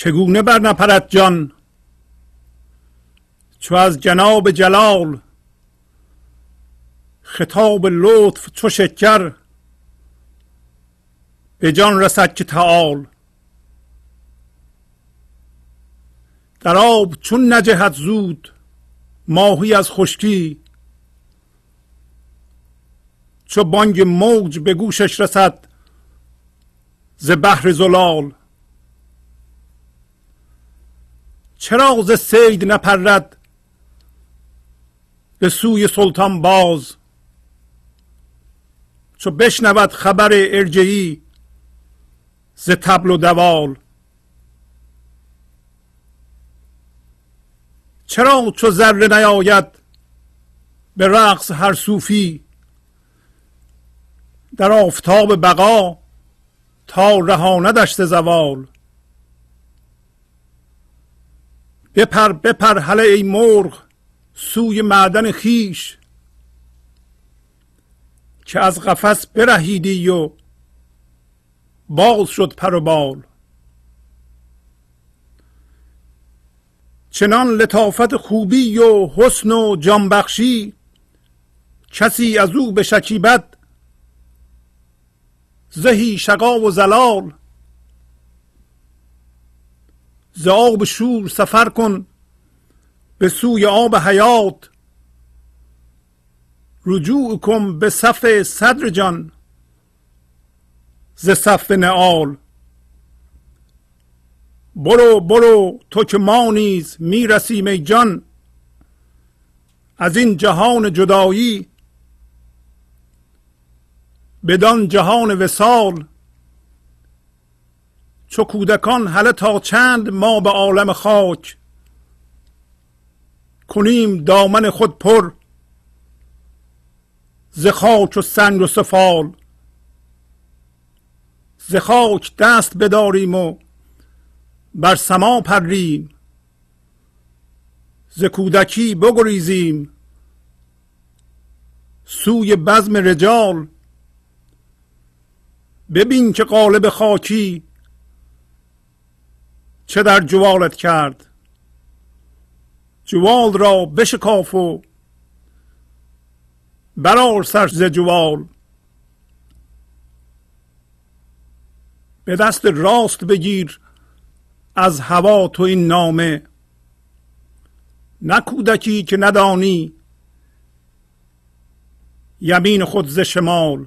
چگونه بر نپرد جان؟ چو از جناب جلال خطاب لطف چو شکر به جان رسد که تعال. در آب چون نجهد زود ماهی از خشکی چو بانگ موج به گوشش رسد ز بحر زلال. چرا ز سید نپرد؟ به سوی سلطان باز. چو بشنود خبر ارجعی ز تبل و دوال. چرا چو ذره نیاید به رقص هر صوفی؟ در آفتاب بقا تا رهاندش ز زوال. بپر بپر هله ای مرغ سوی معدن خیش که از قفس برهیدی و باز شد پر و بال. چنان لطافت خوبی و حسن و جانبخشی کسی از او به شکیبت زهی شقا و زلال. ز آب شور سفر کن به سوی آب حیات. رجوع کن به صف صدر جان ز صف نعال. برو برو تو که ما نیز می‌رسیم ای جان. از این جهان جدایی بدان جهان وسال چو کودکان هله تا چند ما به عالم خاک. کنیم دامن خود پر ز خاک و سنگ و سفال. ز خاک دست بداریم و بر سما پریم. ز کودکی بگریزیم. سوی بزم رجال. ببین که قالب خاکی. چه در جوالت کرد؟ جوال را بشکاف و برار سر ز جوال. به دست راست بگیر از هوا تو این نامه. نه کودکی که ندانی یمین خود ز شمال.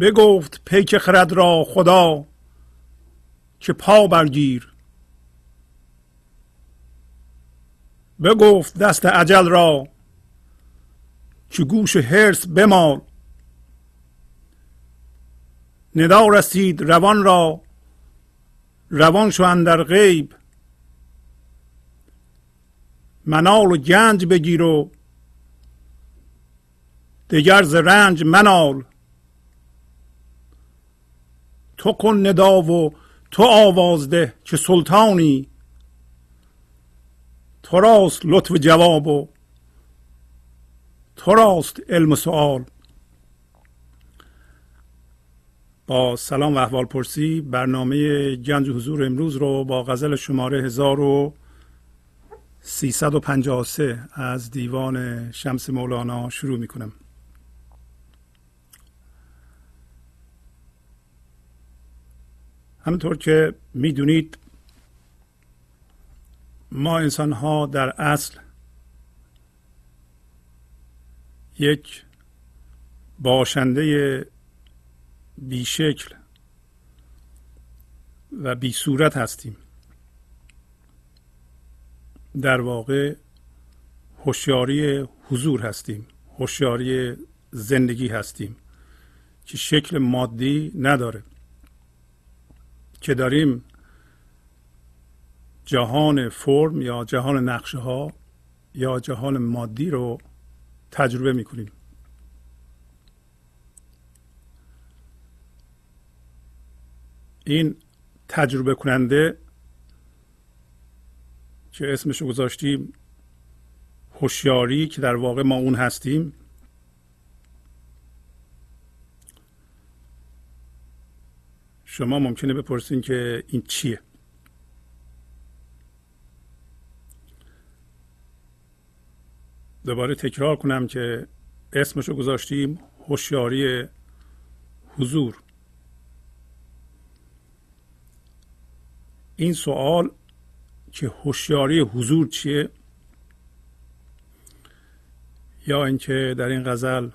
بگفت پیک خرد را خدا که پا برگیر. بگفت دست عجل را که گوش هرس بمال. ندا رسید روان را روان شو اندر غیب. منال و گنج بگیر و دگر ز رنج منال. تو کن ندا و تو آواز ده که سلطانی. تو راست لطف جواب و تو راست علم سوال با سلام و احوال پرسی برنامه گنج حضور امروز رو با غزل شماره 1353 از دیوان شمس مولانا شروع می کنم همونطور که می‌دونید ما انسان ها در اصل یک باشنده بیشکل و بی صورت هستیم. در واقع هوشیاری حضور هستیم هوشیاری زندگی هستیم که شکل مادی نداره. که داریم جهان فرم یا جهان نقشه ها یا جهان مادی رو تجربه می‌کنیم. این تجربه کننده که اسمشو گذاشتیم هوشیاری که در واقع ما اون هستیم. شما ممکنه بپرسین که این چیه؟ دوباره تکرار کنم که اسمشو گذاشتیم هوشیاری حضور. این سوال که هوشیاری حضور چیه؟ یا اینکه در این غزل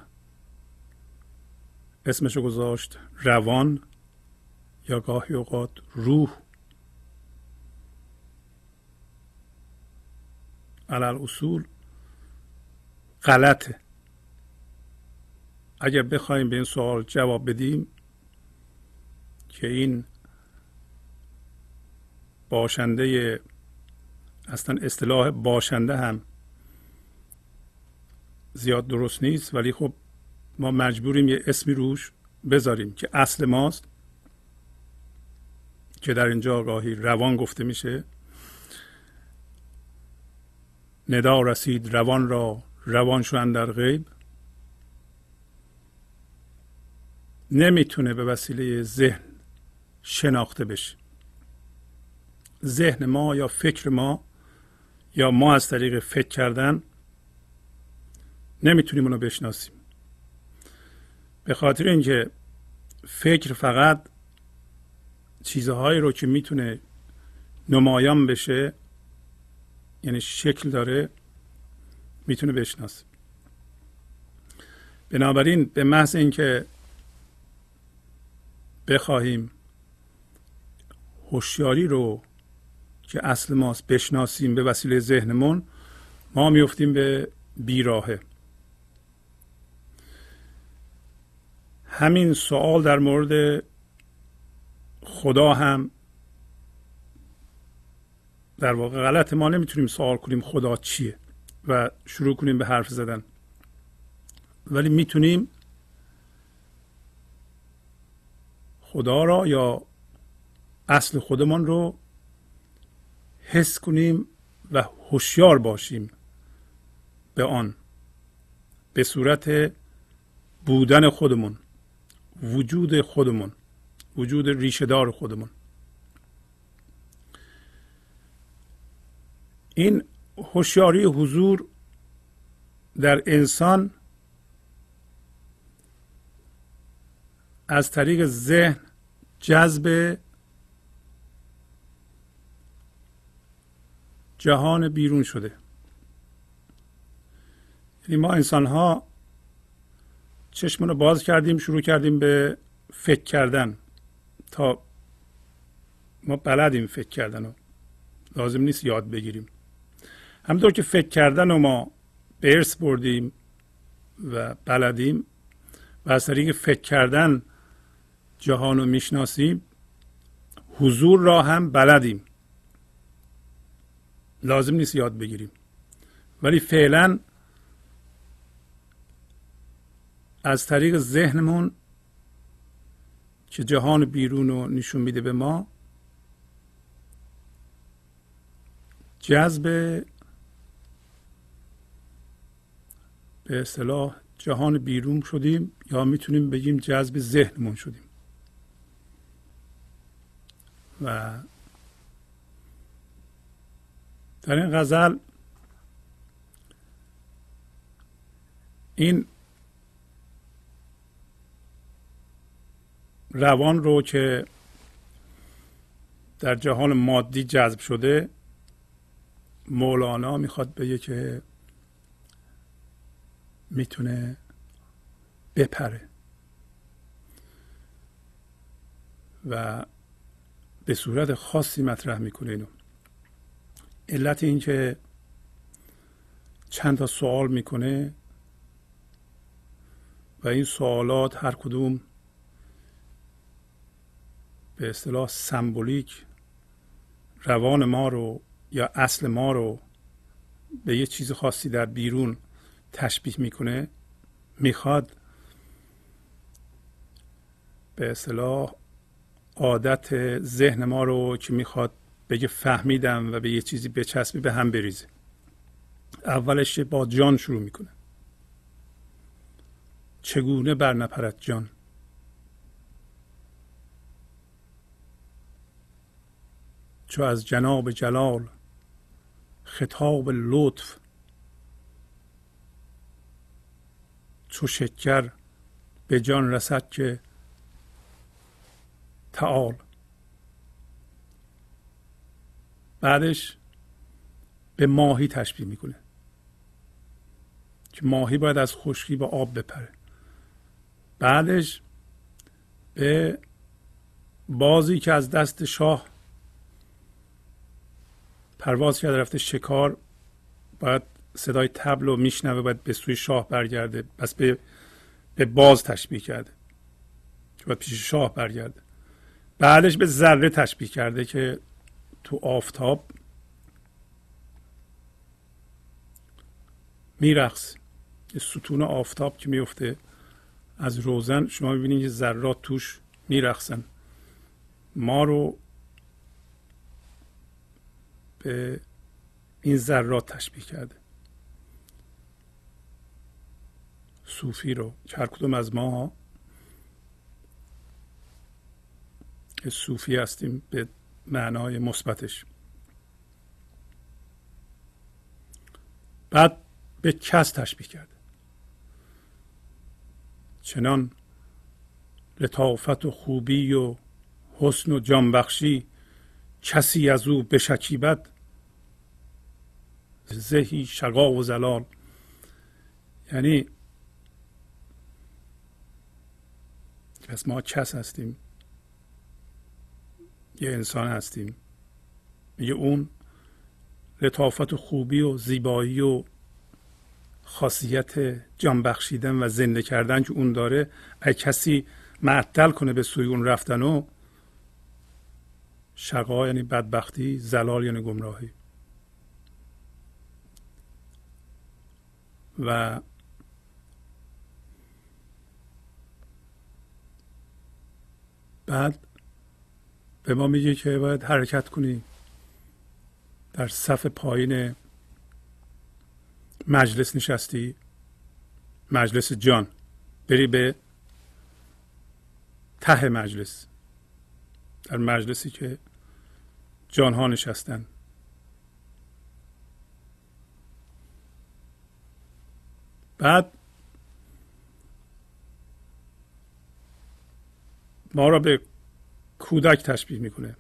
اسمشو گذاشت روان؟ یا گاهی اوقات روح. علل اصول غلطه. اگر بخوایم به این سوال جواب بدیم که این باشنده اصلا اصطلاح باشنده هم زیاد درست نیست ولی خب ما مجبوریم یه اسمی روش بذاریم که اصل ماست. که در اینجا گاهی روان گفته میشه. ندا رسید روان را روان شوند در غیب. نمی‌تونه به وسیله ذهن شناخته بشه. ذهن ما یا فکر ما یا ما از طریق فکر کردن نمی‌تونیم اونو بشناسیم. به خاطر اینکه فکر فقط چیزهایی رو که می‌تونه نمایان بشه یعنی شکل داره می‌تونه بشناسه. بنابراین به محض اینکه بخواهیم هوشیاری رو که اصل ماست بشناسیم به وسیله ذهنمون ما میفتیم به بیراهه. همین سوال در مورد خدا هم در واقع غلط. ما نمی‌تونیم سوال کنیم خدا چیه و شروع کنیم به حرف زدن. ولی می‌تونیم خدا را یا اصل خودمان رو حس کنیم و هوشیار باشیم به آن به صورت بودن خودمون وجود خودمون. وجود ریشهدار خودمون. این هوشیاری حضور در انسان از طریق ذهن جذب جهان بیرون شده. یعنی ما انسان ها چشمون رو باز کردیم شروع کردیم به فکر کردن. تا ما بلدیم فکر کردن رو لازم نیست یاد بگیریم. همطور که فکر کردن رو ما به ارث بردیم و بلدیم و از طریق فکر کردن جهان رو می‌شناسیم حضور را هم بلدیم. لازم نیست یاد بگیریم. ولی فعلا از طریق ذهنمون که جهان بیرون رو نشون میده به ما. جذب به اصطلاح جهان بیرون شدیم یا می‌تونیم بگیم جذب ذهنمون شدیم. و در این غزل این روان رو که در جهان مادی جذب شده مولانا می‌خواد بگه که می‌تونه بپره. و به صورت خاصی مطرح می‌کنه اینو. علت این که چند تا سوال می‌کنه و این سوالات هر کدوم به اصطلاح سمبولیک روان ما رو یا اصل ما رو به یه چیز خاصی در بیرون تشبیه می‌کنه می‌خواد به اصطلاح عادت ذهن ما رو که می‌خواد بگه فهمیدم و به یه چیزی بچسبی به هم بریزه. اولش با جان شروع می‌کنه. چگونه بر نپرد جان؟ چو از جناب جلال خطاب لطف چو شکر به جان رسد که تعال. بعدش به ماهی تشبیه می‌کنه که ماهی باید از خشکی به آب بپره. بعدش به بازی که از دست شاه پرواز کرده رفته شکار باید صدای تبل رو میشنوه باید به سوی شاه برگرده پس به به باز تشبیه کرده. که باید پیش شاه برگرده. بعدش به ذره تشبیه کرده که تو آفتاب میرقص. ستون آفتاب که میفته از روزن. شما می‌بینید که ذرات توش میرقصن. ما رو به این ذرات تشبیه کرده. صوفی رو هر کدوم از ما صوفی هستیم به معنای مثبتش. بعد به کس تشبیه کرده. چنان لطافت و خوبی و حسن و جانبخشی کسی از او بشکیبد زهی شقا و زلال. یعنی پس ما کس هستیم. یه انسان هستیم. میگه اون لطافت و خوبی و زیبایی و خاصیت جان بخشیدن و زنده کردن که اون داره اگه کسی معطل کنه به سوی اون رفتن و شقا یعنی بدبختی زلال یعنی گمراهی. و بعد به ما میگه که باید حرکت کنی در صف پایین مجلس نشستی. مجلس جان. بری به ته مجلس. در مجلسی که جانها نشستن. بعد ما را به کودک تشبیه می‌کنه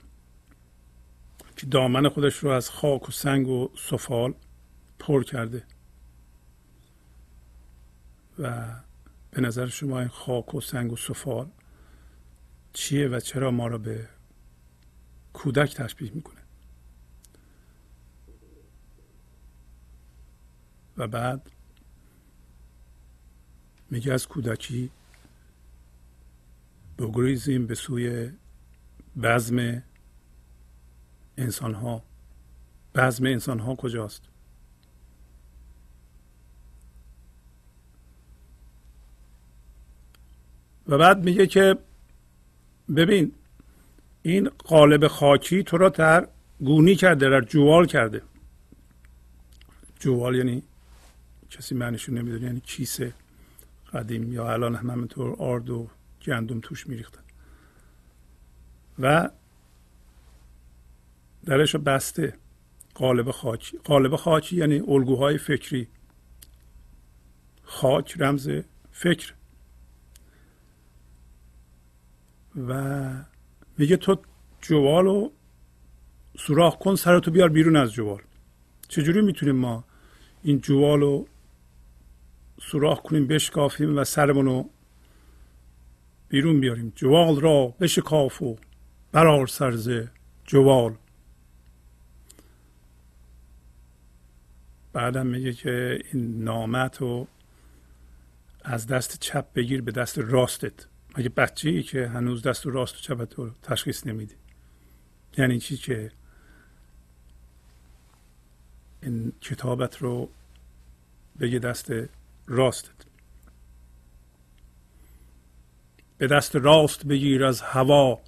که دامن خودش رو از خاک و سنگ و سفال پر کرده و به نظر شما این خاک و سنگ و سفال چیه و چرا ما را به کودک تشبیه می‌کنه؟ و بعد میگه از کودکی بگریزیم به سوی بزم انسان ها بزم انسان ها کجاست؟ و بعد میگه که ببین این قالب خاکی تو را در گونی کرده در جوال کرده. جوال یعنی کسی معنیشو نمی‌دونه یعنی کیسه. قدیم یا الان هم همینطور آرد و گندم توش میریختن. و درش بسته. قالب خاکی. قالب خاکی یعنی الگوهای فکری. خاک رمز فکر. و میگه تو جوال رو سوراخ کن سرتو بیار بیرون از جوال. چجوری می‌تونیم ما این جوال رو سوراخ کنیم بشکافیم و سرمون رو بیرون بیاریم. جوال را بشکاف و برار سرزه جوال. بعدم میگه که این نامت رو از دست چپ بگیر به دست راستت. مگه بچه ای که هنوز دست راست و چپت رو تشخیص نمیده یعنی چی که این کتابت رو بگه دست راستت. به دست راست بگیر از هوا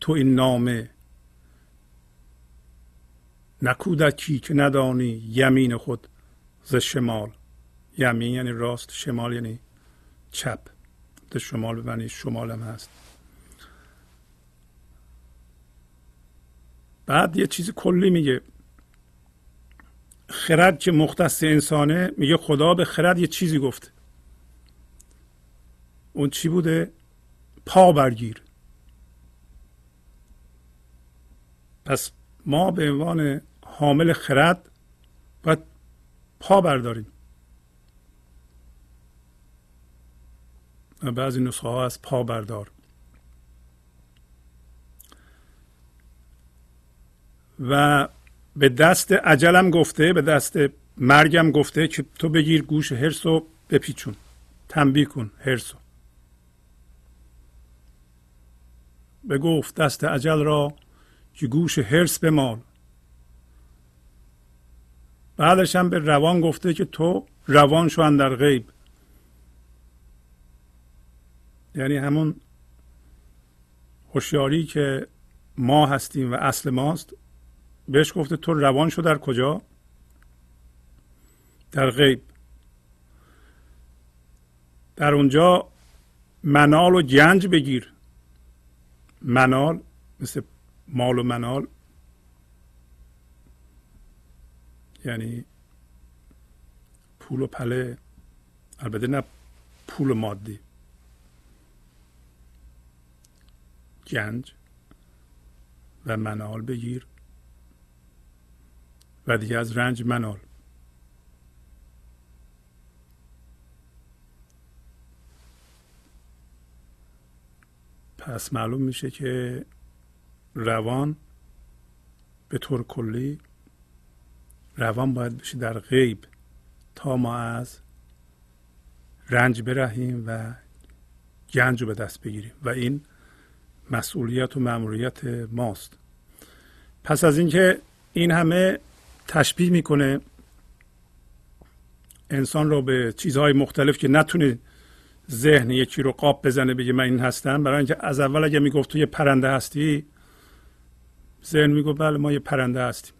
تو این نامه. نکودکی که ندانی یمین خود ز شمال. یمین یعنی راست شمال یعنی چپ. به شمال ببنی شمال هم هست. بعد یه چیز کلی میگه. خرد که مختص انسانه میگه خدا به خرد یه چیزی گفته. اون چی بوده؟ پا برگیر. پس ما به عنوان حامل خرد باید پا برداریم. بعضی نسخه ها از پا بردار. و به دست عجلم گفته به دست مرگم گفته که تو بگیر گوش هرس رو بپیچون تنبیه کن هرس به گفت دست عجل را که گوش هرس بمال. بعدش هم به روان گفته که تو روان شو در غیب. یعنی همون هوشیاری که ما هستیم و اصل ماست بهش گفته تو روان شو در کجا؟ در غیب. در اونجا منال و گنج بگیر. منال مثل مال و منال. یعنی پول و پله. البته نه پول مادی. گنج و منال بگیر. و دیگه از رنج منال. پس معلوم میشه که روان به طور کلی روان باید بشه در غیب تا ما از رنج برهیم و گنج رو به دست بگیریم و این مسئولیت و مأموریت ماست. پس از اینکه این همه تشبیه می‌کنه انسان رو به چیزهای مختلف که نتونه ذهن یکی رو قاب بزنه بگه من این هستم. برای اینکه از اول اگه می‌گفت تو یه پرنده هستی ذهن میگو بله ما یه پرنده هستیم.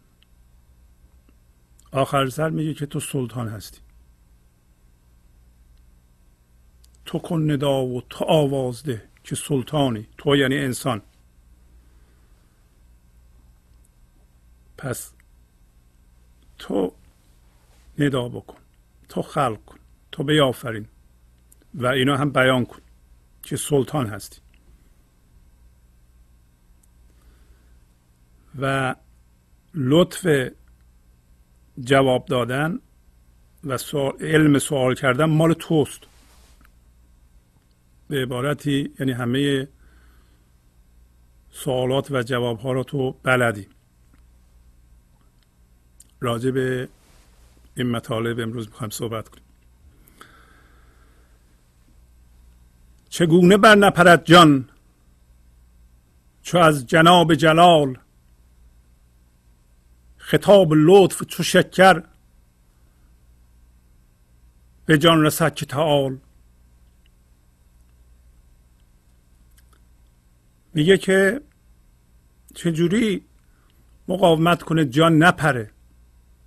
آخر سر میگه که تو سلطان هستی. تو کن ندا و تو آواز ده که سلطانی تو یعنی انسان. پس تو ندا بکن تو خلق کن تو بیافرین و اینا هم بیان کن که سلطان هستی. و لطف جواب دادن و علم سوال کردن مال توست. به عبارتی یعنی همه سوالات و جواب ها رو تو بلدی. راجع به این مطالب امروز می‌خوایم صحبت کنیم. چگونه بر نپرد جان چو از جناب جلال خطاب لطف چو شکر به جان رسد که تعال؟ میگه که چجوری مقاومت کنه جان نپره؟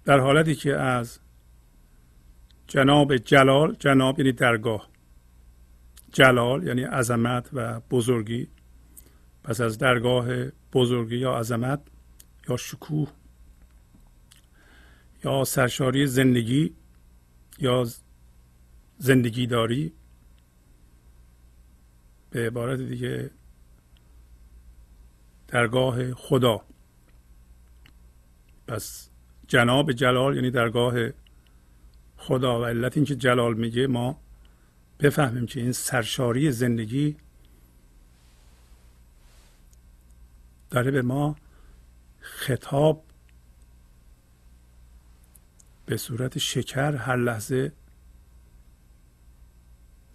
در حالتی که از جناب جلال جناب یعنی درگاه جلال یعنی عظمت و بزرگی پس از درگاه بزرگی یا عظمت یا شکوه یا سرشاری زندگی یا زندگی داری به عبارت دیگه درگاه خدا. پس جناب جلال یعنی درگاه خدا و علت اینکه جلال میگه ما بفهمیم که این سرشاری زندگی داره به ما خطاب به صورت شکر هر لحظه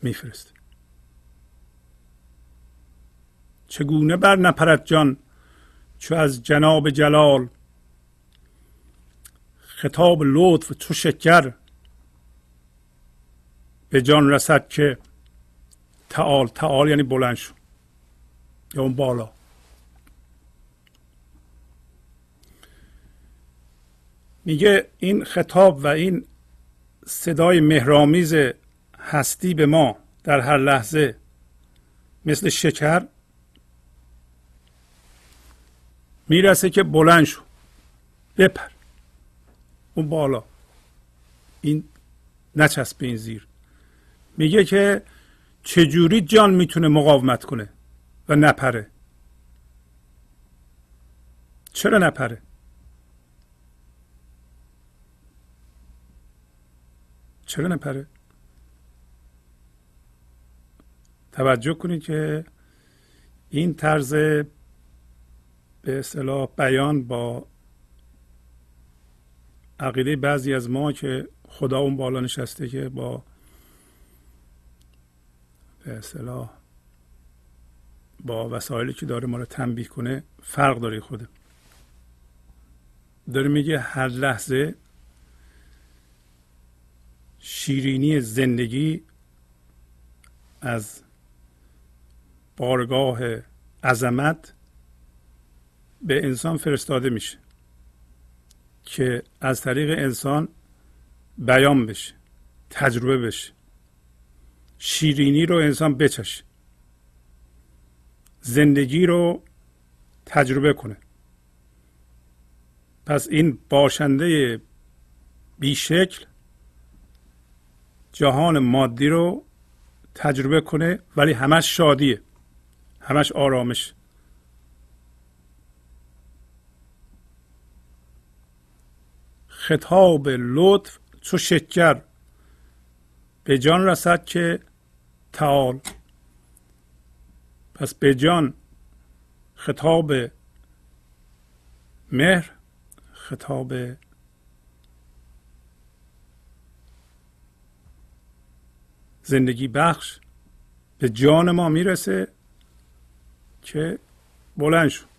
میفرسته. چگونه بر نپرد جان چو از جناب جلال خطاب لطف چو شکر به جان رسد که تعال تعال یعنی بلند شو. یا اون بالا. میگه این خطاب و این صدای مهرامیز هستی به ما در هر لحظه مثل شکر می‌رسه که بلند شو. بپر. اون بالا. این نچسبه این زیر. میگه که چجوری جان می‌تونه مقاومت کنه و نپره؟ چرا نپره؟ چرا نپره؟ توجه کنید که این طرز به اصطلاح بیان با عقیده بعضی از ما که خدا اون بالا نشسته که با به اصطلاح با وسایلی که داره ما رو تنبیه کنه فرق داره خوده داره میگه هر لحظه شیرینی زندگی از بارگاه عظمت به انسان فرستاده میشه. که از طریق انسان بیان بشه تجربه بشه. شیرینی رو انسان بچشه. زندگی رو تجربه کنه. پس این باشنده بیشکل جهان مادی رو تجربه کنه ولی همش شادیه. همش آرامش خطاب لطف چو شکر. به جان رسد که تعال. پس به جان خطاب مهر خطاب زندگی بخش به جان ما می‌رسه که بلند شو.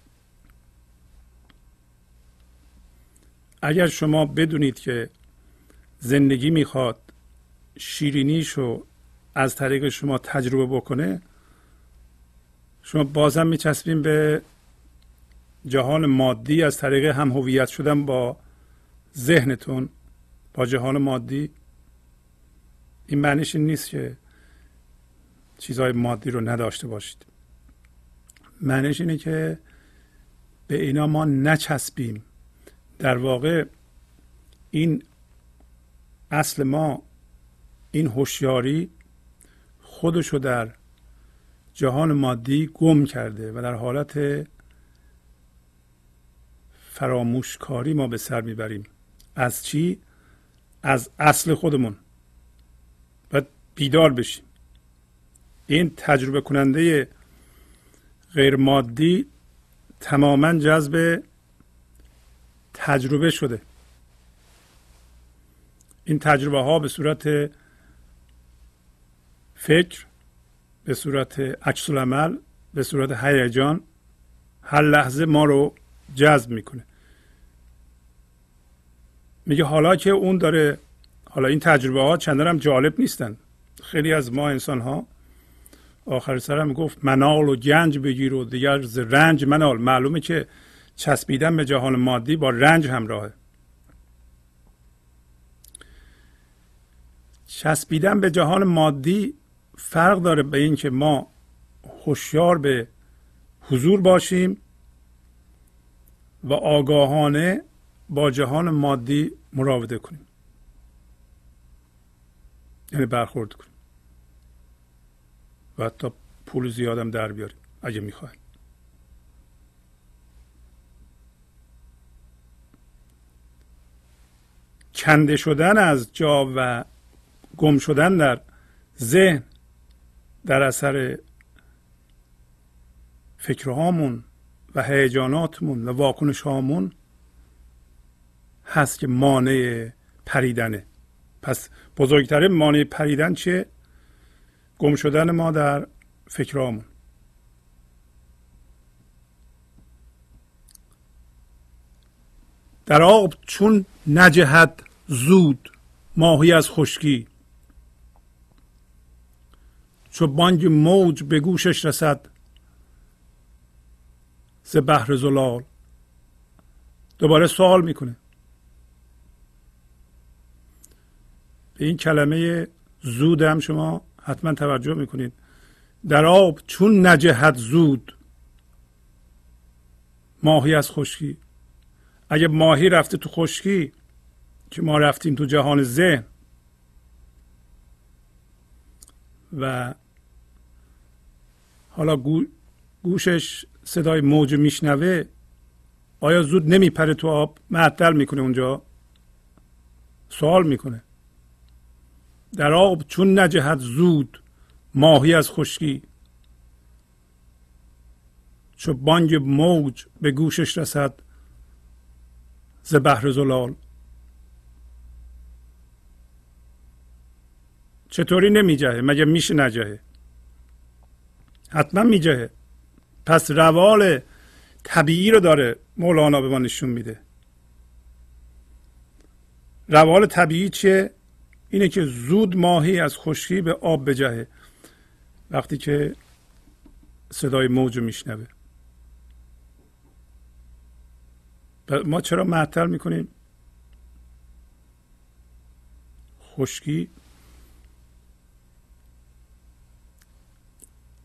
اگر شما بدونید که زندگی می‌خواد شیرینیشو از طریق شما تجربه بکنه شما بازم میچسبیم به جهان مادی از طریق هم هویت شدن با ذهنتون با جهان مادی. این معنیش این نیست که چیزهای مادی رو نداشته باشید. معنیش اینه که به اینا ما نچسبیم. در واقع این اصل ما این هوشیاری خودشو در جهان مادی گم کرده و در حالت فراموشکاری ما به سر می‌بریم. از چی؟ از اصل خودمون. و بیدار بشیم. این تجربه کننده غیر مادی تماما جذب تجربه شده. این تجربه ها به صورت فکر به صورت عکس عمل به صورت هیجان هر لحظه ما رو جذب می‌کنه. میگه حالا که اون داره حالا این تجربه ها چندان هم جالب نیستن. خیلی از ما انسان ها آخر سر هم گفت منال و گنج بگیر و دیگر رنج منال. معلومه که چسبیدن به جهان مادی با رنج همراهه چسبیدن به جهان مادی فرق داره به اینکه ما هوشیار به حضور باشیم و آگاهانه با جهان مادی مراوده کنیم. یعنی برخورد کنیم. و حتی پول زیادم در بیاریم اگه می‌خوایم. کنده شدن از جا و گم شدن در ذهن در اثر فکرهامون و هیجاناتمون و واکنش هامون هست که مانع پریدنه. پس بزرگترین مانع پریدن چه؟ گم شدن ما در فکرهامون. در آب چون نجهد زود ماهی از خشکی. چو بانگ موج به گوشش رسد ز بحر زلال. دوباره سوال می‌کنه. به این کلمه زود هم شما حتما توجه می‌کنید. در آب چون نجهد زود ماهی از خشکی. اگه ماهی رفته تو خشکی که ما رفتیم تو جهان ذهن. و حالا گوشش صدای موج میشنوه. آیا زود نمیپره تو آب؟ معطل می‌کنه اونجا. سوال می‌کنه. در آب چون نجهد زود ماهی از خشکی. چو بانگ موج به گوشش رسد ز بحر زلال. چطوری نمیجهه مگه میشه نجهه حتما میجهه پس روال طبیعی رو داره مولانا به ما نشون میده. روال طبیعی چیه؟ اینه که زود ماهی از خشکی به آب بجهه وقتی که صدای موج رو میشنوه. ما چرا معطل می‌کنیم؟ خشکی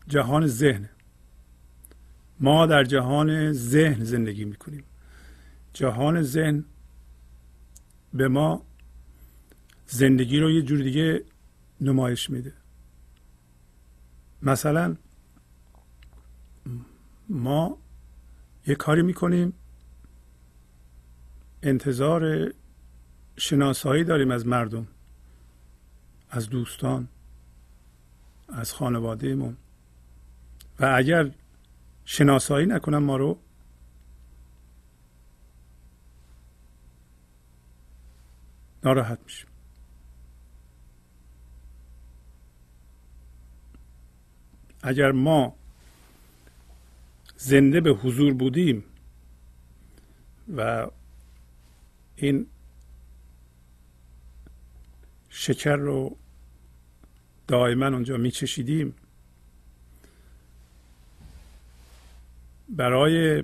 جهان ذهن. ما در جهان ذهن زندگی می‌کنیم. جهان ذهن به ما زندگی رو یه جور دیگه نمایش میده. مثلا ما یه کاری می‌کنیم. انتظار شناسایی داریم از مردم از دوستان از خانوادهمون. و اگر شناسایی نکنم ما رو ناراحت میشیم. اگر ما زنده به حضور بودیم و این شکر رو دائما اونجا میچشیدیم برای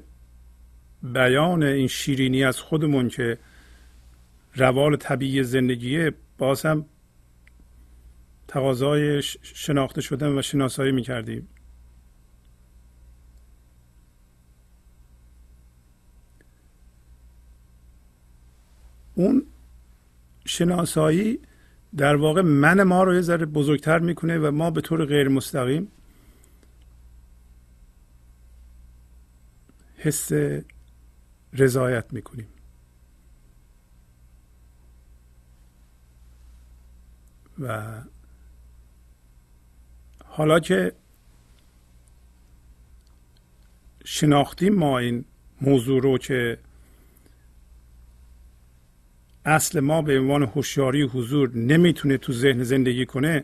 بیان این شیرینی از خودمون که روال طبیعی زندگیه باز هم تقاضای شناخته شدن و شناسایی می‌کردیم. اون شناسایی در واقع من ما رو یه ذره بزرگتر می‌کنه و ما به طور غیر مستقیم حس رضایت می‌کنیم. و حالا که شناختیم ما این موضوع رو که اصل ما به عنوان هوشیاری حضور نمی‌تونه تو ذهن زندگی کنه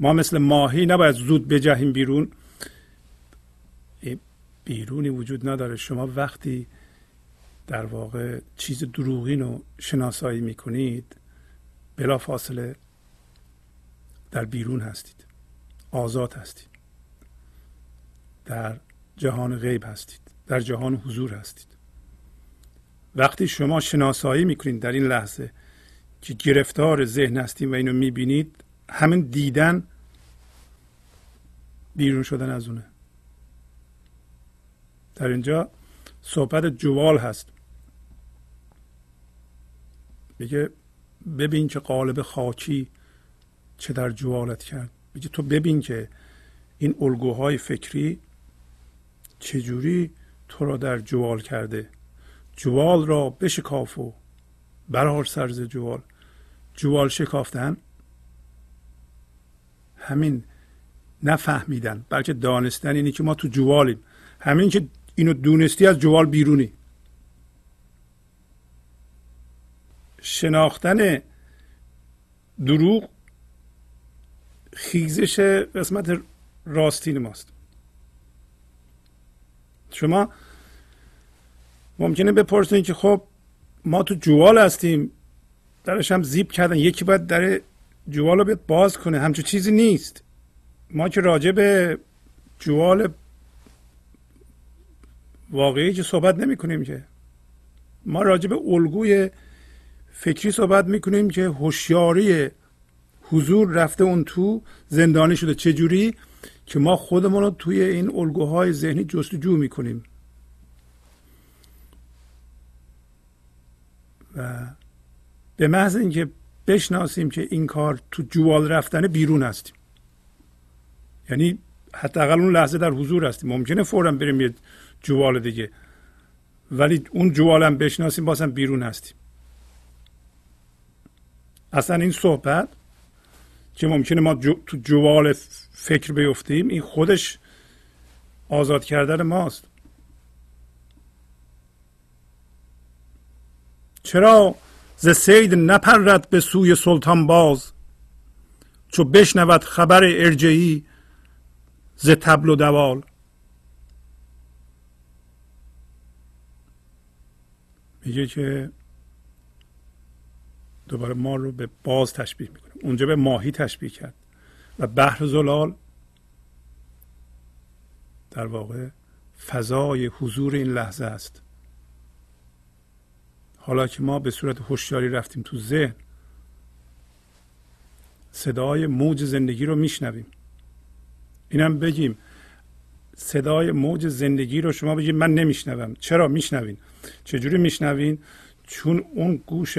ما مثل ماهی نباید زود بجهیم بیرون. بیرونی وجود نداره. شما وقتی در واقع چیز دروغین رو شناسایی می‌کنید بلا فاصله در بیرون هستید آزاد هستید در جهان غیب هستید در جهان حضور هستید. وقتی شما شناسایی می‌کنید در این لحظه که گرفتار ذهن هستیم و اینو می‌بینید همین دیدن بیرون شدن از اونه. در اینجا صحبت جوال هست. میگه ببین که قالب خاکی چه در جوالت کرد. میگه تو ببین که این الگوهای فکری چجوری تو را در جوال کرده. جوال را بشکاف و برار سرز جوال. جوال شکافتن همین نفهمیدن بلکه دانستن اینی که ما تو جوالیم. همین که اینو دونستی از جوال بیرونی. شناختن دروغ خیزش قسمت راستین ماست. شما ممکنه بپرسین که خب ما تو جوال هستیم درش هم زیب کردن یکی باید در جوال رو باز کنه. همچون چیزی نیست. ما که راجع به جوال واقعی که صحبت نمی کنیم که. ما راجع به الگوی فکری صحبت می‌کنیم که هوشیاری حضور رفته اون تو زندانی شده. چجوری که ما خودمون رو توی این الگوهای ذهنی جستجو می‌کنیم. و به محض اینکه بشناسیم که این کار تو جوال رفتن بیرون هستیم یعنی حداقل اون لحظه در حضور هستیم. ممکنه فورا بریم یه جوال دیگه. ولی اون جوالم بشناسیم بازم بیرون هستیم. اصلا این صحبت که ممکنه ما جو تو جوال فکر بیفتیم این خودش آزاد کردن ماست. چرا ز سید نپرد به سوی سلطان باز؟ چو بشنود خبر ارجعی ز تبل و دوال. میگه که دوباره ما رو به باز تشبیه می‌کنه. اونجا به ماهی تشبیه کرد. و بحر زلال در واقع فضای حضور این لحظه است. حالا که ما به صورت هوشیاری رفتیم تو ذهن صدای موج زندگی رو میشنویم. اینم بگیم صدای موج زندگی رو شما بگید من نمیشنوم. چرا؟ میشنوین. چجوری میشنوین؟ چون اون گوش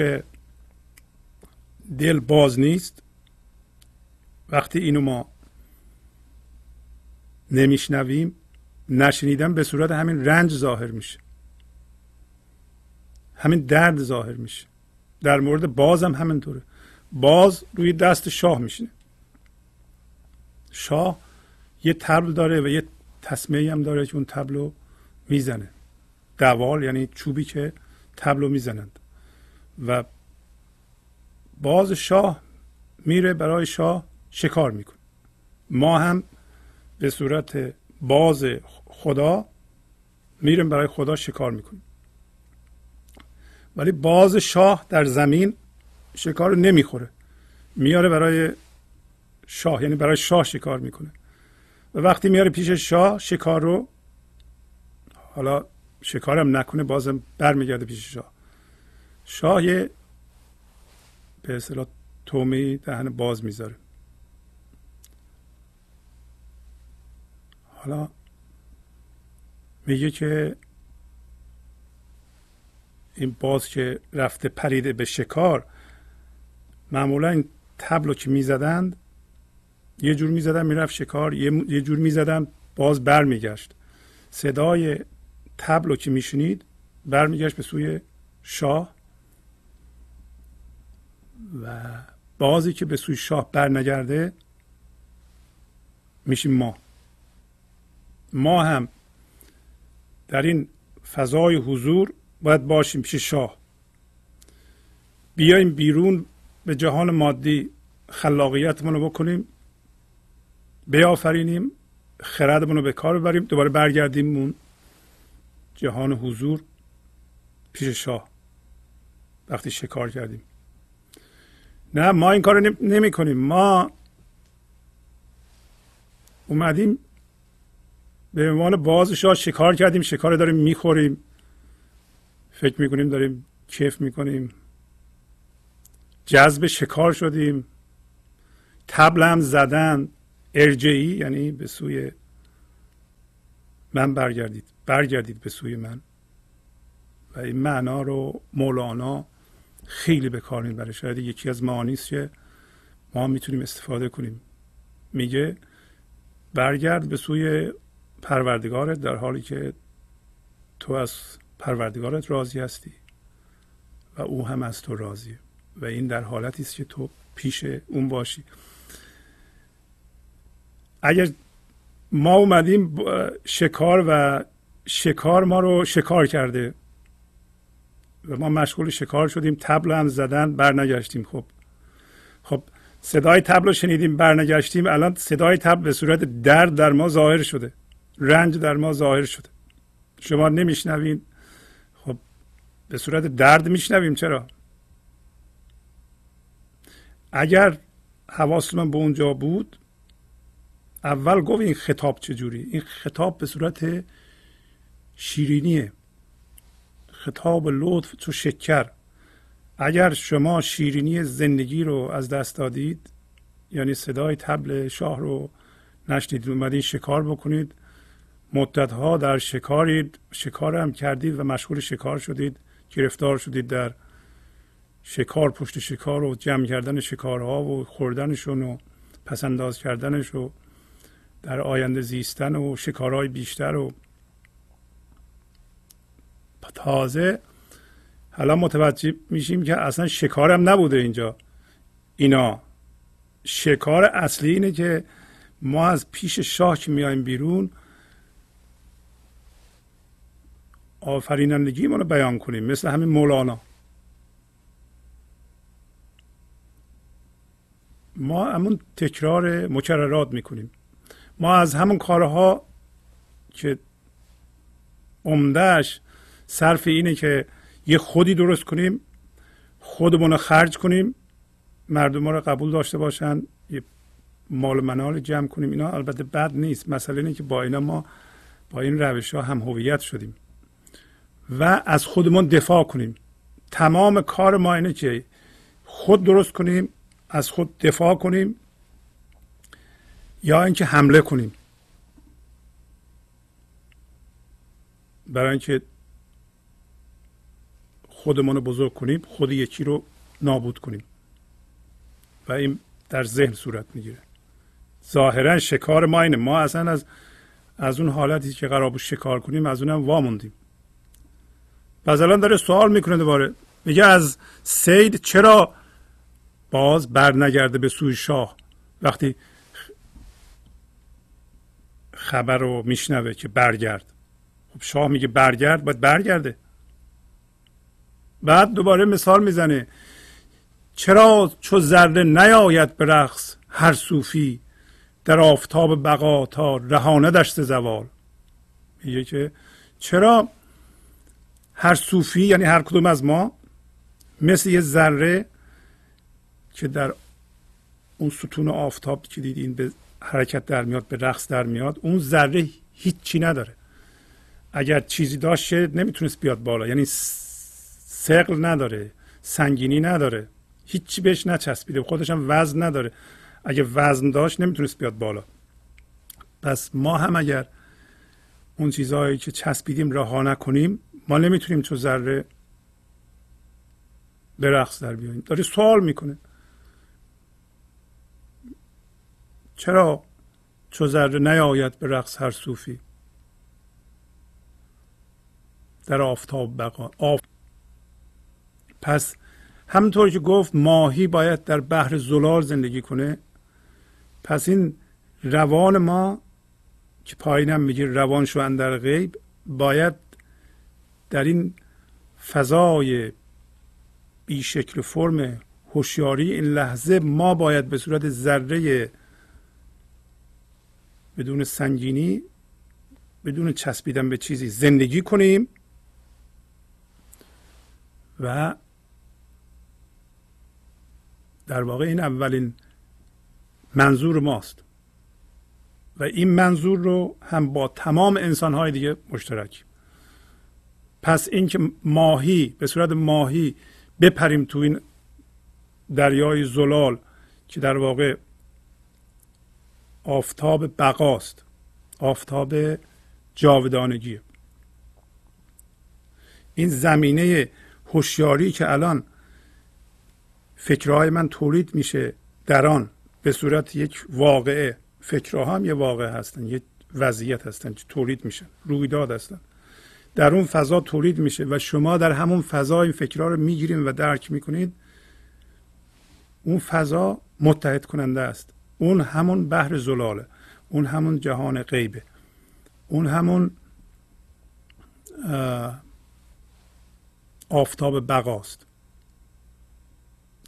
دل باز نیست وقتی اینو ما نمیشنویم نشنیدن به صورت همین رنج ظاهر میشه. همین درد ظاهر میشه. در مورد باز هم همینطوره. باز روی دست شاه میشینه. شاه یه تبل داره و یه تسمه هم داره که اون تبل می‌زنه. دوال یعنی چوبی که تبل می‌زنند. و باز شاه میره برای شاه شکار می‌کنه. ما هم به صورت باز خدا میریم برای خدا شکار می‌کنیم. ولی باز شاه در زمین شکار رو نمی‌خوره. میاره برای شاه یعنی برای شاه شکار می‌کنه. و وقتی میاره پیش شاه شکار رو حالا شکارم نکنه بازم برمیگرده پیش شاه. شاه یه به اصطلاح تومی دهن باز می‌ذاره. حالا میگه که این باز که رفته پریده به شکار معمولا این تبلو که می‌زدند یه جور می‌زدن می‌رفت شکار یه جور می‌زدن باز برمیگشت. صدای تبلو که میشنید برمیگشت به سوی شاه و بازی که به سوی شاه برنگرده میشیم ما. ما هم در این فضای حضور باید باشیم پیش شاه. بیایم بیرون به جهان مادی خلاقیتمون رو بکنیم بیافرینیم خردمون رو به کار ببریم دوباره برگردیم اون جهان حضور پیش شاه. وقتی شکار کردیم. نه ما این کار رو نمی کنیم. ما اومدیم به عنوان باز شاه شکار کردیم. شکار داریم می‌خوریم. فکر می‌کنیم داریم کیف می‌کنیم. جذب شکار شدیم. تبل هم زدن. ارجعی یعنی به سوی من برگردید برگردید به سوی من. و این معنا رو مولانا خیلی به کار می‌بره. شاید یکی از معانی که ما می‌تونیم استفاده کنیم. میگه برگرد به سوی پروردگارت در حالی که تو از پروردگارت راضی هستی و او هم از تو راضیه. و این در حالتی است که تو پیش اون باشی. اگر ما اومدیم شکار و شکار ما رو شکار کرده. و ما مشغول شکار شدیم تبل هم زدن برنگشتیم. خب خب صدای تبل رو شنیدیم برنگشتیم. الان صدای تبل به صورت درد در ما ظاهر شده. رنج در ما ظاهر شده. شما نمیشنوین. خب به صورت درد میشنویم. چرا؟ اگر حواس من به اونجا بود اول گفت این خطاب چجوری؟ این خطاب به صورت شیرینیه. خطاب لطف تو شکر. اگر شما شیرینی زندگی رو از دست دادید یعنی صدای تبل شاه رو نشنید اومدید شکار بکنید مدت ها در شکارید شکار هم کردید و مشغول شکار شدید گرفتار شدید در شکار پشت شکار و جمع کردن شکارها و خوردنشون و پسنداز کردنش و در آینده زیستن و شکارهای بیشتر و تازه. حالا متوجه میشیم که اصلا شکارم نبوده اینجا. اینا. شکار اصلی اینه که ما از پیش شاه که میایم بیرون آفرینندگی رو بیان کنیم مثل همین مولانا. ما همون تکرار مکررات می‌کنیم. ما از همون کارها که عمدهش صرف اینه که یه خودی درست کنیم خودمون رو خرج کنیم مردم رو قبول داشته باشن یه مال منال جمع کنیم. اینا البته بد نیست. مسئله اینه که با اینا ما با این روش ها هم هویت شدیم. و از خودمون دفاع کنیم. تمام کار ما اینه که خود درست کنیم از خود دفاع کنیم. یا اینکه حمله کنیم. برای اینکه خودمون رو بزرگ کنیم خود یکی رو نابود کنیم. و این در ذهن صورت می‌گیره. ظاهرا شکار ما اینه. ما اصلا از از اون حالتی که قرار بود شکار کنیم از اونم واموندیم پس الان داره سوال می‌کنه دوباره. میگه از سید چرا باز بر نگرده به سوی شاه؟ وقتی خبر رو میشنوه که برگرد. خب شاه میگه برگرد باید برگرده. بعد دوباره مثال می‌زنه. چرا چو ذره نیاید به رقص هر صوفی در آفتاب بقا تا رهانه دشت زوال؟ میگه که چرا هر صوفی یعنی هر کدوم از ما مثل یه ذره که در اون ستون آفتاب که دیدین به حرکت در میاد به رقص در میاد اون ذره هیچی نداره. اگر چیزی داشت نمی‌تونست بیاد بالا. یعنی سقل نداره سنگینی نداره. هیچی بهش نچسبیده خودش هم وزن نداره. اگه وزن داشت نمی‌تونست بیاد بالا. پس ما هم اگر اون چیزهایی که چسبیدیم رها نکنیم ما نمی‌تونیم چو ذره به رقص در بیاییم. داره سوال می‌کنه. چرا چو ذره نیاید به رقص هر صوفی؟ در آفتاب بقا آف... پس همونطور که گفت ماهی باید در بحر زلال زندگی کنه. پس این روان ما که پایینم میگه روان شو در غیب باید در این فضای بی شکل فرم هوشیاری این لحظه ما باید به صورت ذره بدون سنگینی بدون چسبیدن به چیزی زندگی کنیم و در واقع این اولین منظور ماست. و این منظور رو هم با تمام انسانهای دیگه مشترک. پس اینکه ماهی به صورت ماهی بپریم تو این دریای زلال که در واقع آفتاب بقاست. آفتاب جاودانگی این زمینه هوشیاری که الان فکرهای من تولید میشه در آن به صورت یک واقعه. فکرها هم یه واقعه هستن یه وضعیت هستن که تولید میشن رویداد هستن. در اون فضا تولید میشه و شما در همون فضا این فکرها رو می‌گیریم و درک می‌کنید اون فضا متحد کننده است. اون همون بحر زلاله اون همون جهان غیبه اون همون آفتاب بقاست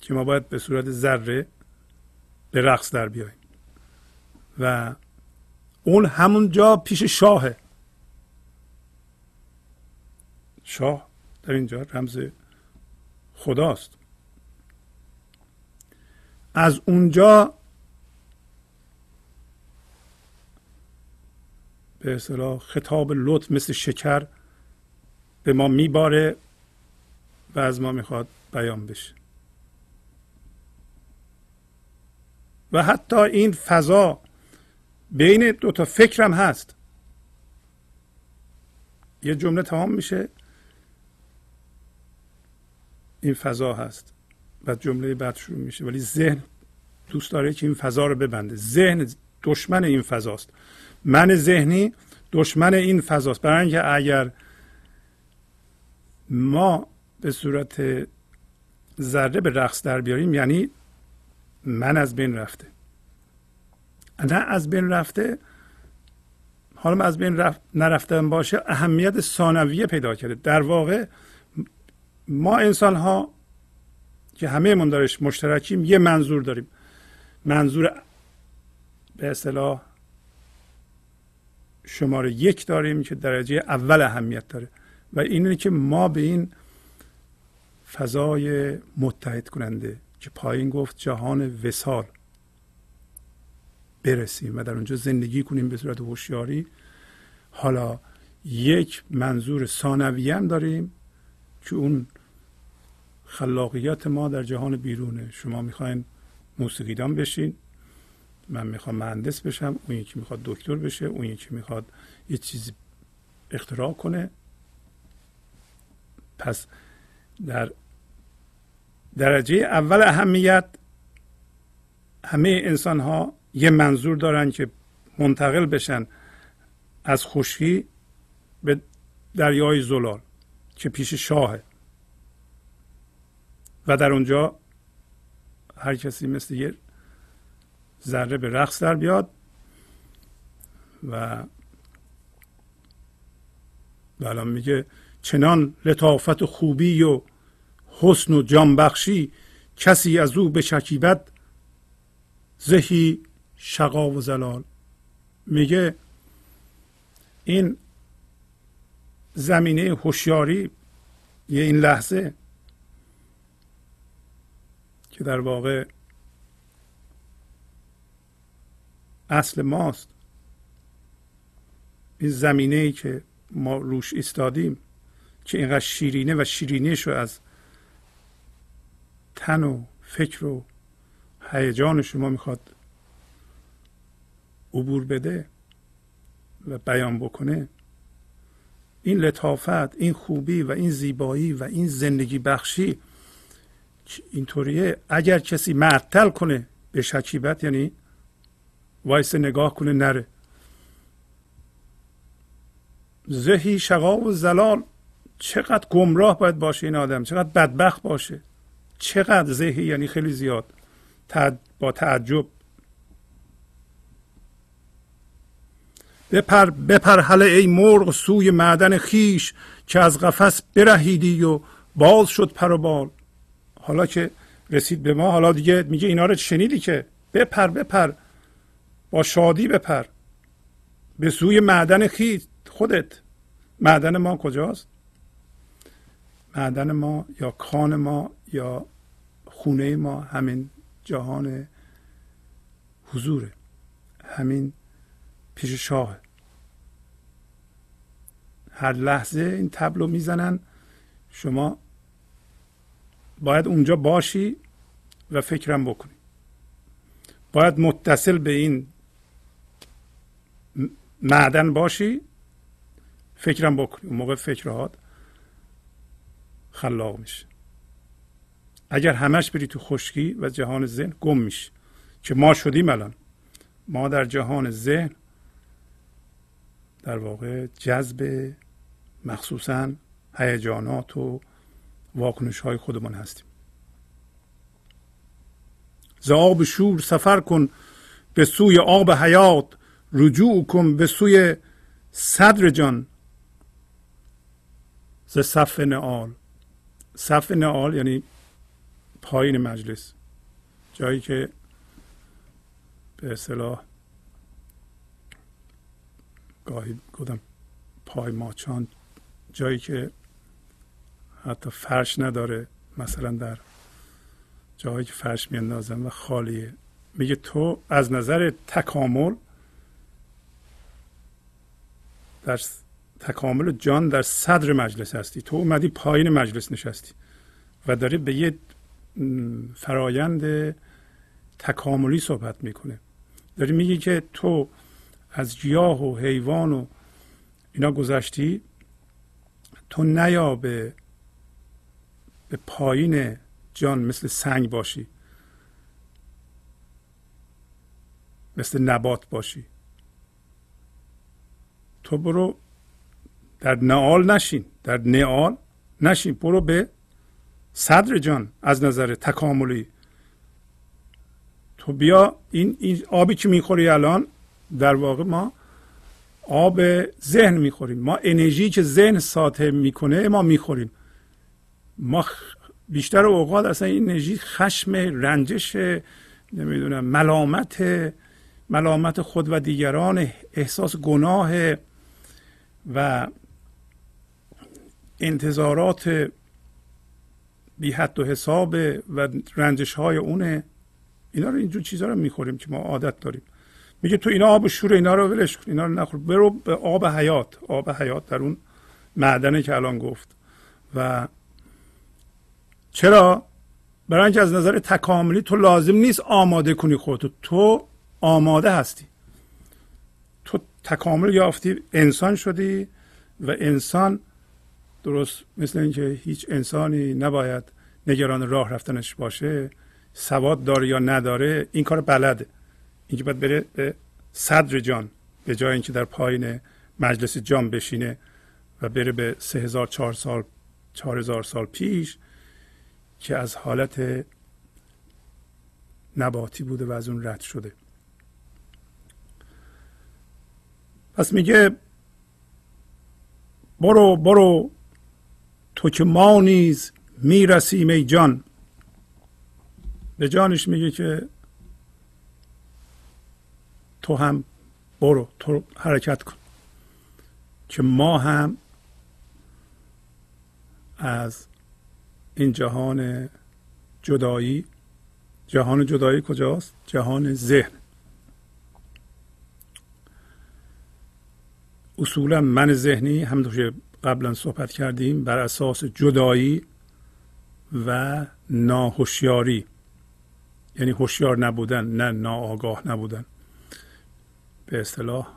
که ما باید به صورت ذره به رقص در بیاییم. و اون همون جا پیش شاهه. شاه در اینجا رمز خداست. از اونجا به اصطلاح خطاب لطف مثل شکر به ما میباره و از ما می‌خواد بیان بشه. و حتی این فضا بین دو تا فکرم هست. یه جمله تمام میشه. این فضا هست. بعد جمله بعد شروع میشه. ولی ذهن دوست داره که این فضا رو ببنده. ذهن دشمن این فضاست. من ذهنی دشمن این فضاست. برای اینکه اگر ما به صورت ذره به رقص در بیاریم یعنی من از بین رفته. نه از بین رفته حالا از بین رفت نرفتن باشه اهمیت ثانویه پیدا کرده. در واقع ما انسان ها که همه من دارش مشترکیم یه منظور داریم. منظور به اصطلاح شماره یک داریم که درجه اول اهمیت داره و اینه که ما به این فضای متحد کننده که پایین گفت جهان وسال برسیم و در اونجا زندگی کنیم به صورت هوشیاری. حالا یک منظور ثانوی هم داریم که اون خلاقیت ما در جهان بیرونه. شما می‌خواین موسیقیدان بشین. من می‌خوام مهندس بشم اون یکی می‌خواد دکتر بشه اون یکی می‌خواد یه چیزی اختراع کنه. پس در درجه اول اهمیت همه انسان ها یه منظور دارن که منتقل بشن از خشکی به دریای زلال که پیش شاهه. و در اونجا هر کسی مثل یه ذره به رقص در بیاد و الان میگه چنان لطافت و خوبی و حسن و جانبخشی کسی از او به شکیبت زهی شقا و زلال. میگه این زمینه هوشیاری یه این لحظه که در واقع اصل ماست. این زمینه ای که ما روش ایستادیم که اینقدر شیرینه و شیرینیش رو از تن و فکر و هیجان شما می‌خواد عبور بده و بیان بکنه این لطافت این خوبی و این زیبایی و این زندگی بخشی اینطوریه. اگر کسی معطل کنه به شکیبت یعنی وایس نگاه کنه نره. زهی شقا و زلال چقدر گمراه باید باشه این آدم چقدر بدبخت باشه. چقدر زهی یعنی خیلی زیاد. با تعجب. بپر بپر ای مرغ سوی معدن خیش که از قفس برهیدی و باز شد پر و بال. حالا که رسید به ما حالا دیگه میگه اینا رو شنیدی که؟ بپر بپر. با شادی بپر. به سوی معدن خیش خودت. معدن ما کجاست؟ معدن ما یا کان ما یا خونه ما. همین جهان حضوره. همین پیش شاه هر لحظه این تبلو می‌زنن شما باید اونجا باشی و فکرم بکنی. باید متصل به این معدن باشی فکرم بکنی اون موقع فکرهات خلاق میشه. اگر همش بری تو خشکی و جهان ذهن گم میشه که ما شدیم الان. ما در جهان ذهن در واقع جذب مخصوصا هیجانات و واکنش های خودمان هستیم. ز آب شور سفر کن به سوی آب حیات. رجوع کن به سوی صدر جان. ز صف نعال. صف نعال یعنی پایین مجلس. جایی که به اصطلاح گاهی گفتم پای ماچان جایی که حتی فرش نداره مثلا در جایی که فرش میاندازن و خالیه. میگه تو از نظر تکامل در تکامل جان در صدر مجلس هستی. تو اومدی پایین مجلس نشستی و داری به یه فرایند تکاملی صحبت می‌کنه داری میگی که تو از گیاه و حیوان و اینا گذشتی تو نیا به به پایین جان مثل سنگ باشی مثل نبات باشی. تو برو در نعال نشین در نعال نشین. برو به صدر جان از نظر تکاملی. تو بیا این, این آبی که می‌خوری الان در واقع ما آب ذهن می‌خوریم. ما انرژی که ذهن ساطع می‌کنه ما می‌خوریم. ما بیشتر اوقات اصلا این انرژی خشم رنجش نمی‌دونم ملامت ملامت خود و دیگران احساس گناه و انتظارات بی حد و حساب و رنجش های اونه اینا رو اینجور چیزها رو می‌خوریم که ما عادت داریم. میگه تو اینا آب شور اینا رو ولش کن اینا رو نخور. برو به آب حیات. آب حیات در اون معدنه که الان گفت. و چرا؟ برای اینکه از نظر تکاملی تو لازم نیست آماده کنی خودتو. تو آماده هستی. تکامل یافتی انسان شدی و انسان درست مثل اینکه هیچ انسانی نباید نگران راه رفتنش باشه سواد داره یا نداره این کار بلده. اینکه باید بره به صدر جان به جای اینکه در پایین مجلس جان بشینه و بره به 3004 سال 4000 سال پیش که از حالت نباتی بوده و از اون رد شده. پس میگه برو برو تو که ما نیز می‌رسیم ای جان. به جانش میگه که تو هم برو تو حرکت کن. که ما هم از این جهان جدایی جهان جدایی کجاست؟ جهان ذهن. اصولا من ذهنی همونطور که قبلا صحبت کردیم بر اساس جدایی و ناهوشیاری. یعنی هوشیار نبودن نه ناآگاه نبودن. به اصطلاح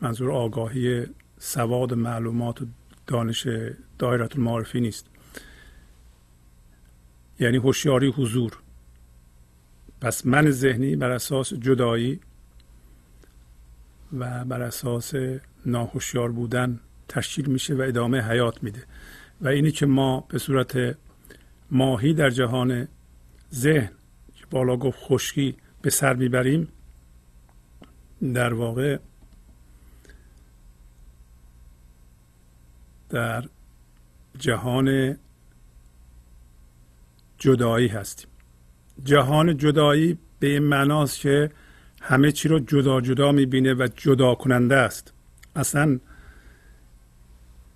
منظور آگاهی سواد معلومات و دانش دایرت المعارفی نیست. یعنی هوشیاری حضور. پس من ذهنی بر اساس جدایی و بر اساس ناهوشیار بودن تشکیل میشه و ادامه حیات میده. و اینی که ما به صورت ماهی در جهان ذهن که بالا گفت خشکی به سر می‌بریم در واقع در جهان جدایی هستیم. جهان جدایی به این معناست که همه چی رو جدا جدا می‌بینه و جدا کننده است. اصلا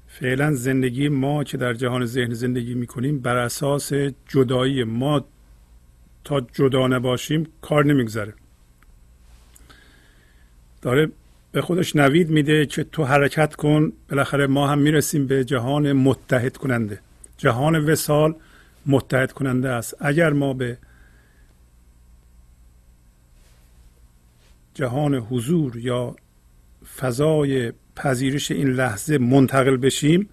فعلا زندگی ما که در جهان ذهن زندگی می‌کنیم بر اساس جدایی ما. تا جدا نباشیم کار نمیگذره. داره به خودش نوید میده که تو حرکت کن بالاخره ما هم می‌رسیم به جهان متحد کننده جهان وسال متحد کننده است. اگر ما به جهان حضور یا فضای پذیرش این لحظه منتقل بشیم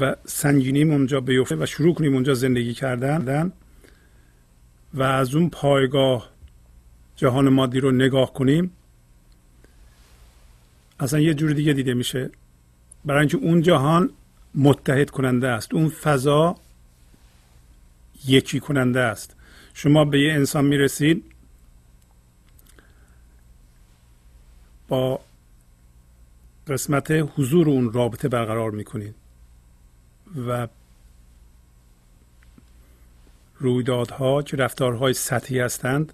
و سنگینیم اونجا بیفته و شروع کنیم اونجا زندگی کردن و از اون پایگاه جهان مادی رو نگاه کنیم. اصلا یه جور دیگه دیده میشه. برای اینکه اون جهان متحد کننده است. اون فضا یکی کننده است. شما به یه انسان می‌رسید. با قسمت حضور اون رابطه برقرار می‌کنید و رویدادها که رفتارهای سطحی هستند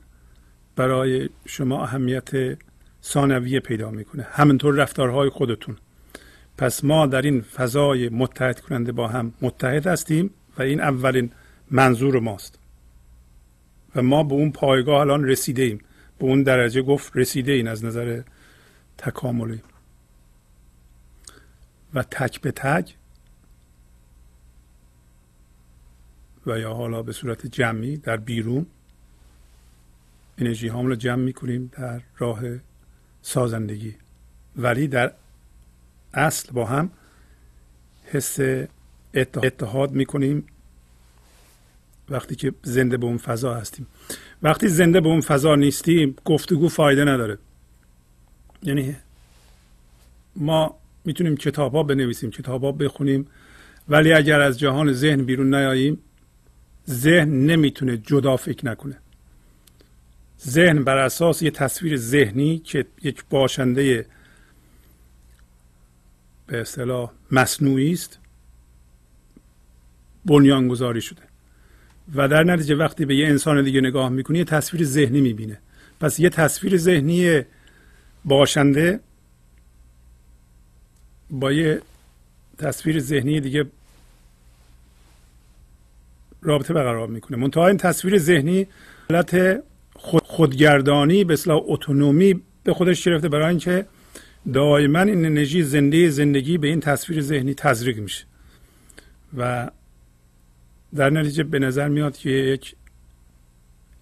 برای شما اهمیت ثانویه پیدا می‌کنه. همینطور رفتارهای خودتون. پس ما در این فضای متحد کننده با هم متحد هستیم و این اولین منظور ماست. و ما به اون پایگاه الان رسیده ایم. به اون درجه گفت رسیده این از نظر تکاملی. و تک به تک و یا حالا به صورت جمعی در بیرون انرژی هامون رو جمع می‌کنیم در راه سازندگی. ولی در اصل با هم حس اتحاد می‌کنیم وقتی که زنده به اون فضا هستیم. وقتی زنده به اون فضا نیستیم گفتگو فایده نداره. یعنی ما می‌تونیم کتاب ها بنویسیم کتاب ها بخونیم ولی اگر از جهان ذهن بیرون نیاییم ذهن نمی‌تونه جدا فکر نکنه. ذهن بر اساس یه تصویر ذهنی که یک باشنده به اصطلاح مصنوعی است بنیانگذاری شده. و در نتیجه وقتی به یه انسان دیگه نگاه می‌کنی یه تصویر ذهنی می‌بینه. پس یه تصویر ذهنی باشنده با یه تصویر ذهنی دیگه رابطه برقرار می‌کنه. منتها این تصویر ذهنی حالت خودگردانی به اصلاح اتونومی به خودش گرفته برای اینکه دائما این انرژی زنده زندگی به این تصویر ذهنی تزریق میشه. و در نتیجه به نظر میاد که یک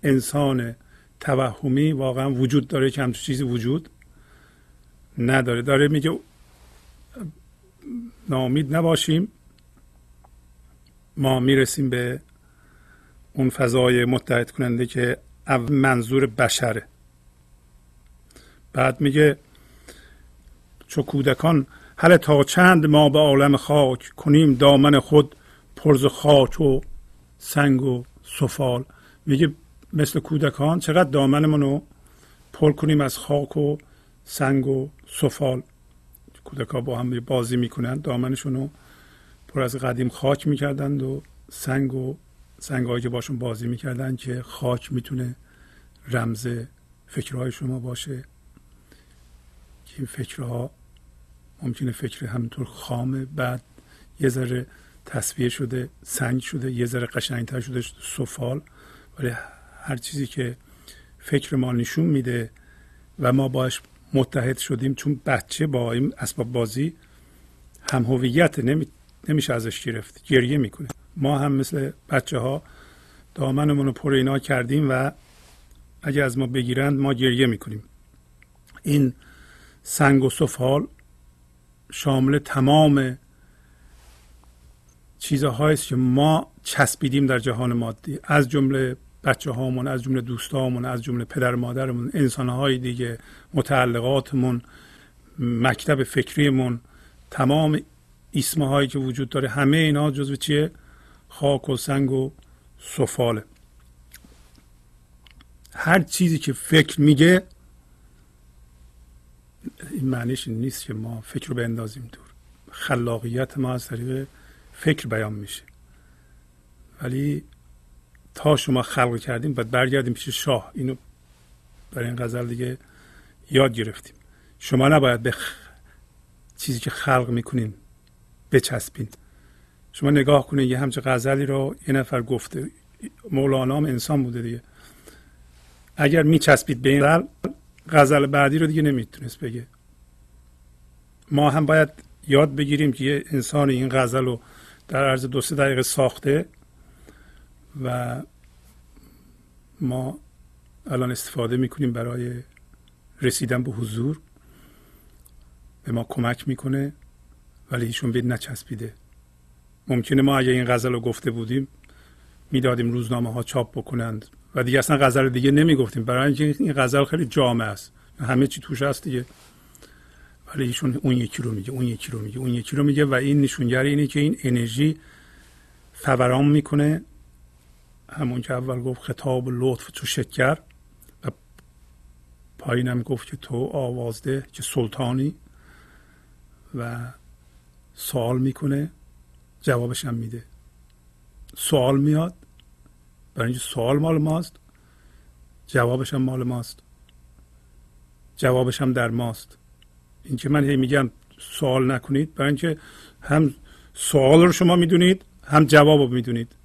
انسان توهمی واقعا وجود داره که همچون چیزی وجود نداره. داره میگه ناامید نباشیم. ما می‌رسیم به اون فضای متحد کننده که منظور بشره. بعد میگه چو کودکان هل تا چند ما به عالم خاک کنیم دامن خود پرز خاک و سنگ و سفال. میگه مثل کودکان چقدر دامنمون رو پر کنیم از خاک و سنگ و سفال کودکان با هم بازی می‌کنن. دامنشون رو پر از قدیم خاک می‌کردند و سنگ و سنگ که باشون بازی می‌کردن که خاک می‌تونه رمز فکرهای شما باشه. که این فکرها ممکنه فکر همینطور خامه بعد یه ذره تصویه شده سنگ شده یه ذره قشنگتر شده سفال. ولی هر چیزی که فکر ما نشون میده و ما باش متحد شدیم چون بچه با این اسباب بازی هم هویت نمی... نمیشه ازش گرفت گریه می‌کنه. ما هم مثل بچه ها دامنمون رو پر اینا کردیم و اگه از ما بگیرند ما گریه می‌کنیم. این سنگ و سفال شامل تمام چیزهایی که ما چسبیدیم در جهان مادی. از جمله بچه هامون از جمله دوستامون از جمله پدر مادرمون انسانهای دیگه متعلقاتمون مکتب فکریمون تمام اسمه هایی که وجود داره همه اینا جزو چیه؟ خاک و سنگ و سفاله. هر چیزی که فکر میگه این معنیش نیست که ما فکر رو بندازیم دور. خلاقیت ما از طریق فکر بیان میشه. ولی تا شما خلق کردیم باید برگردیم پیش شاه. اینو برای این غزل دیگه یاد گرفتیم. شما نباید به چیزی که خلق می‌کنین بچسبین. شما نگاه کنید یه همچه غزلی رو یه نفر گفته. مولانا هم انسان بوده دیگه. اگر میچسبید به این غزل بعدی رو دیگه نمی‌تونست بگه. ما هم باید یاد بگیریم که یه انسان این غزل رو در عرض دو سه دقیقه ساخته. و ما الان استفاده می‌کنیم برای رسیدن به حضور. به ما کمک می‌کنه ولی ایشون به نچسبیده. ممکنه ما اگه این غزل رو گفته بودیم می‌دادیم روزنامه ها چاپ بکنند. و دیگه اصلا غزل دیگه نمی‌گفتیم. برای اینکه این غزل خیلی جامع است. همه چی توش هست دیگه. ولی ایشون اون یکی رو میگه اون یکی رو میگه اون یکی رو میگه. و این نشونگر اینه که این انرژی فوران می‌کنه. همون که اول گفت خطاب لطف تو شکر و پایینم گفت که تو آوازده که سلطانی و سوال می‌کنه جوابش هم میده. سوال میاد برای اینکه سوال مال ماست جوابش هم مال ماست. جوابش هم در ماست. اینکه من هی میگم سوال نکنید برای اینکه هم سوال رو شما می‌دونید هم جواب رو می‌دونید.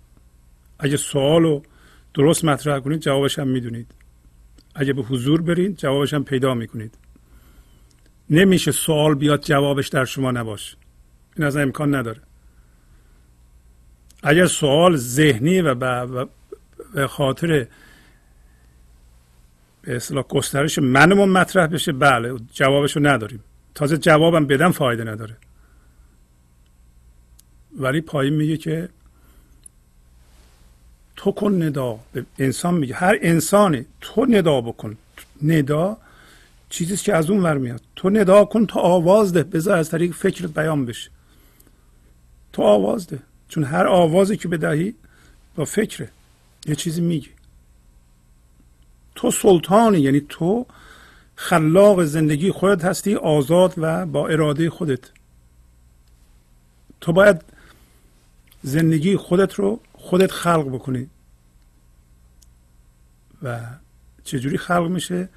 اگه سوال رو درست مطرح کنید جوابش هم می‌دونید. اگه به حضور برید جوابش هم پیدا می‌کنید. نمیشه سوال بیاد جوابش در شما نباشه. این از امکان نداره. اگر سوال ذهنی و به خاطر به اصطلاح گسترش منمون مطرح بشه بله جوابش رو نداریم. تازه جوابم بدم فایده نداره. ولی پایین میگه که تو کن ندا. به انسان میگه. هر انسانی تو ندا بکن. ندا چیزی که از اون ور میاد. تو ندا کن تو آواز ده. بذار از طریق فکرت بیان بشه. تو آواز ده. چون هر آوازی که بدهی با فکره. یه چیزی میگی تو سلطانی یعنی تو خلاق زندگی خودت هستی آزاد و با اراده خودت. تو باید زندگی خودت رو خودت خلق بکنی. و چجوری خلق میشه؟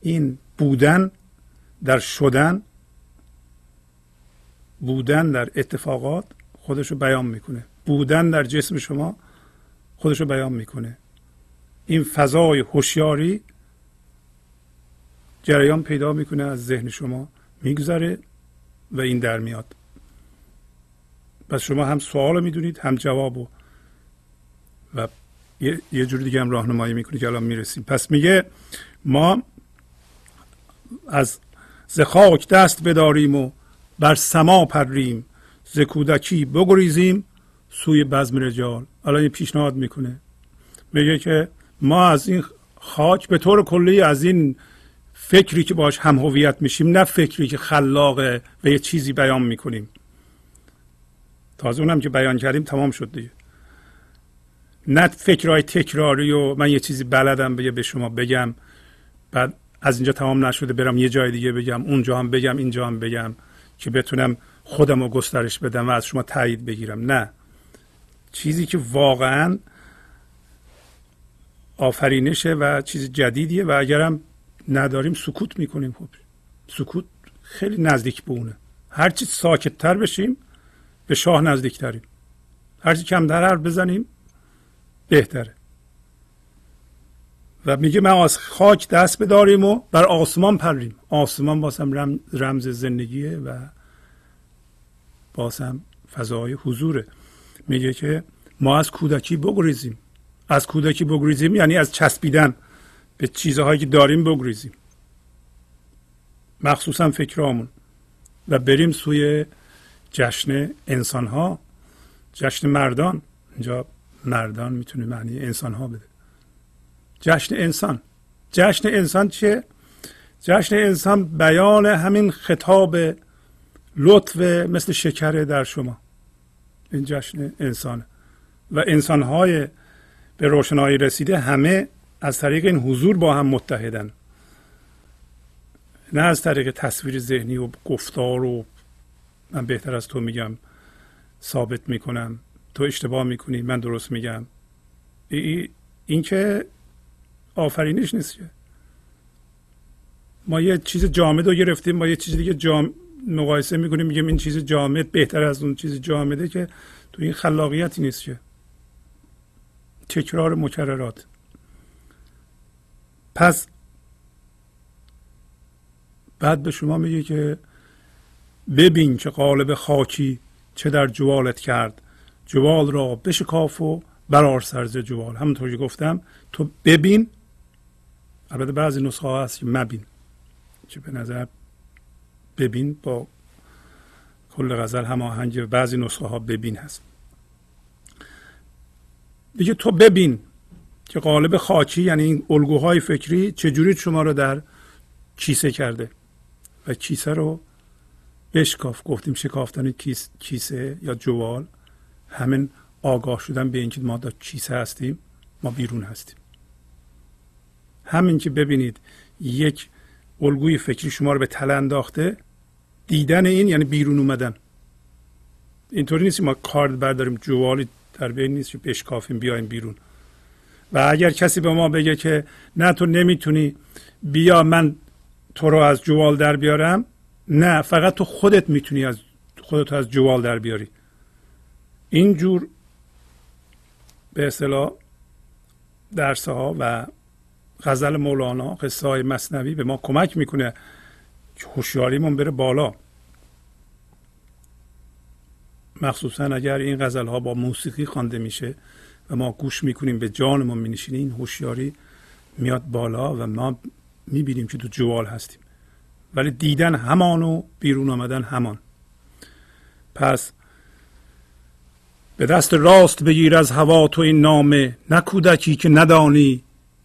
این بودن در شدن بودن در اتفاقات خودش رو بیان می‌کنه. بودن در جسم شما خودش رو بیان می‌کنه. این فضای هوشیاری جریان پیدا می‌کنه از ذهن شما میگذره و این در میاد. پس شما هم سوال می‌دونید هم جواب و یه, یه جور دیگه هم راهنمایی می‌کنید که الان می‌رسیم. پس میگه ما از زخاک دست بداریم و بر سما پریم ز کودکی بگریزیم سوی بزم رجال. الان یه پیشنهاد می‌کنه. میگه که ما از این خاک به طور کلی از این فکری که باش هم هویت میشیم نه فکری که خلاقه و یه چیزی بیان می‌کنیم. تازه اونم که بیان کردیم تمام شد دیگه. نه فکرهای تکراری و من یه چیزی بلدم بگه به شما بگم. بعد از اینجا تمام نشده برم یه جای دیگه بگم اونجا هم بگم اینجا هم بگم که بتونم خودم رو گسترش بدم و از شما تایید بگیرم. نه. چیزی که واقعا آفرینشه و چیز جدیدیه و اگرم نداریم سکوت می‌کنیم. خب سکوت خیلی نزدیک به اونه. هرچی ساکتتر بشیم به شاه نزدیکتریم. هرچی کمتر حرف بزنیم بهتره. و میگه من از خاک دست بداریم و بر آسمان پریم. آسمان باسم رمز زندگیه و باسم فضای حضوره. میگه که ما از کودکی بگریزیم. از کودکی بگریزیم یعنی از چسبیدن به چیزهایی که داریم بگریزیم. مخصوصا فکرامون و بریم سوی جشن انسان ها جشن مردان. اینجا مردان می‌تونه معنی انسان ها بده. جشن انسان. جشن انسان چیه؟ جشن انسان بیان همین خطاب لطف مثل شکر در شما. این جشن انسانه. و انسانهای به روشنایی رسیده همه از طریق این حضور با هم متحدن. نه از طریق تصویر ذهنی و گفتار و من بهتر از تو میگم ثابت می‌کنم. تو اشتباه می‌کنی من درست میگم. این که آفرینش نیست که. ما یه چیز جامد رو گرفتیم ما یه چیز دیگه جام مقایسه می‌کنیم میگیم این چیز جامد بهتر از اون چیز جامده که تو این خلاقیتی نیست که. تکرار مکررات. پس بعد به شما میگه که ببین که قالب خاکی چه در جوالت کرد. جوال را بشکاف و برار سرز جوال. همونطور که گفتم تو ببین. البته بعضی نسخه ها هست که مبین. که به نظر ببین با کل غزل هماهنگ بعضی نسخه ها ببین هست. دیگه تو ببین که قالب خاکی یعنی این الگوهای فکری چجوری شما رو در کیسه کرده و کیسه رو بشکاف. گفتیم شکافتن کیسه یا جوال. همین آگاه شدن به اینکه ما در کیسه هستیم ما بیرون هستیم. همین که ببینید یک الگوی فکری شما رو به تله انداخته دیدن این یعنی بیرون اومدن. اینطوری نیست ما کارد برداریم جوالی در بین نیست که بشکافیم بیایم بیرون. و اگر کسی به ما بگه که نه تو نمی‌تونی بیا من تو رو از جوال در بیارم نه فقط تو خودت می‌تونی از خودت از جوال در بیاری. اینجور به اصطلاح درس ها و غزل مولانا قصه های مصنوی به ما کمک می‌کنه که هوشیاریمون بره بالا. مخصوصا اگر این غزل ها با موسیقی خوانده میشه و ما گوش می‌کنیم به جانمون مینشینه این هوشیاری میاد بالا و ما می‌بینیم که تو جوال هستیم. ولی دیدن همان و بیرون آمدن همان. پس به دست راست بگیر از هوا تو این نامه نه کودکی که ندانی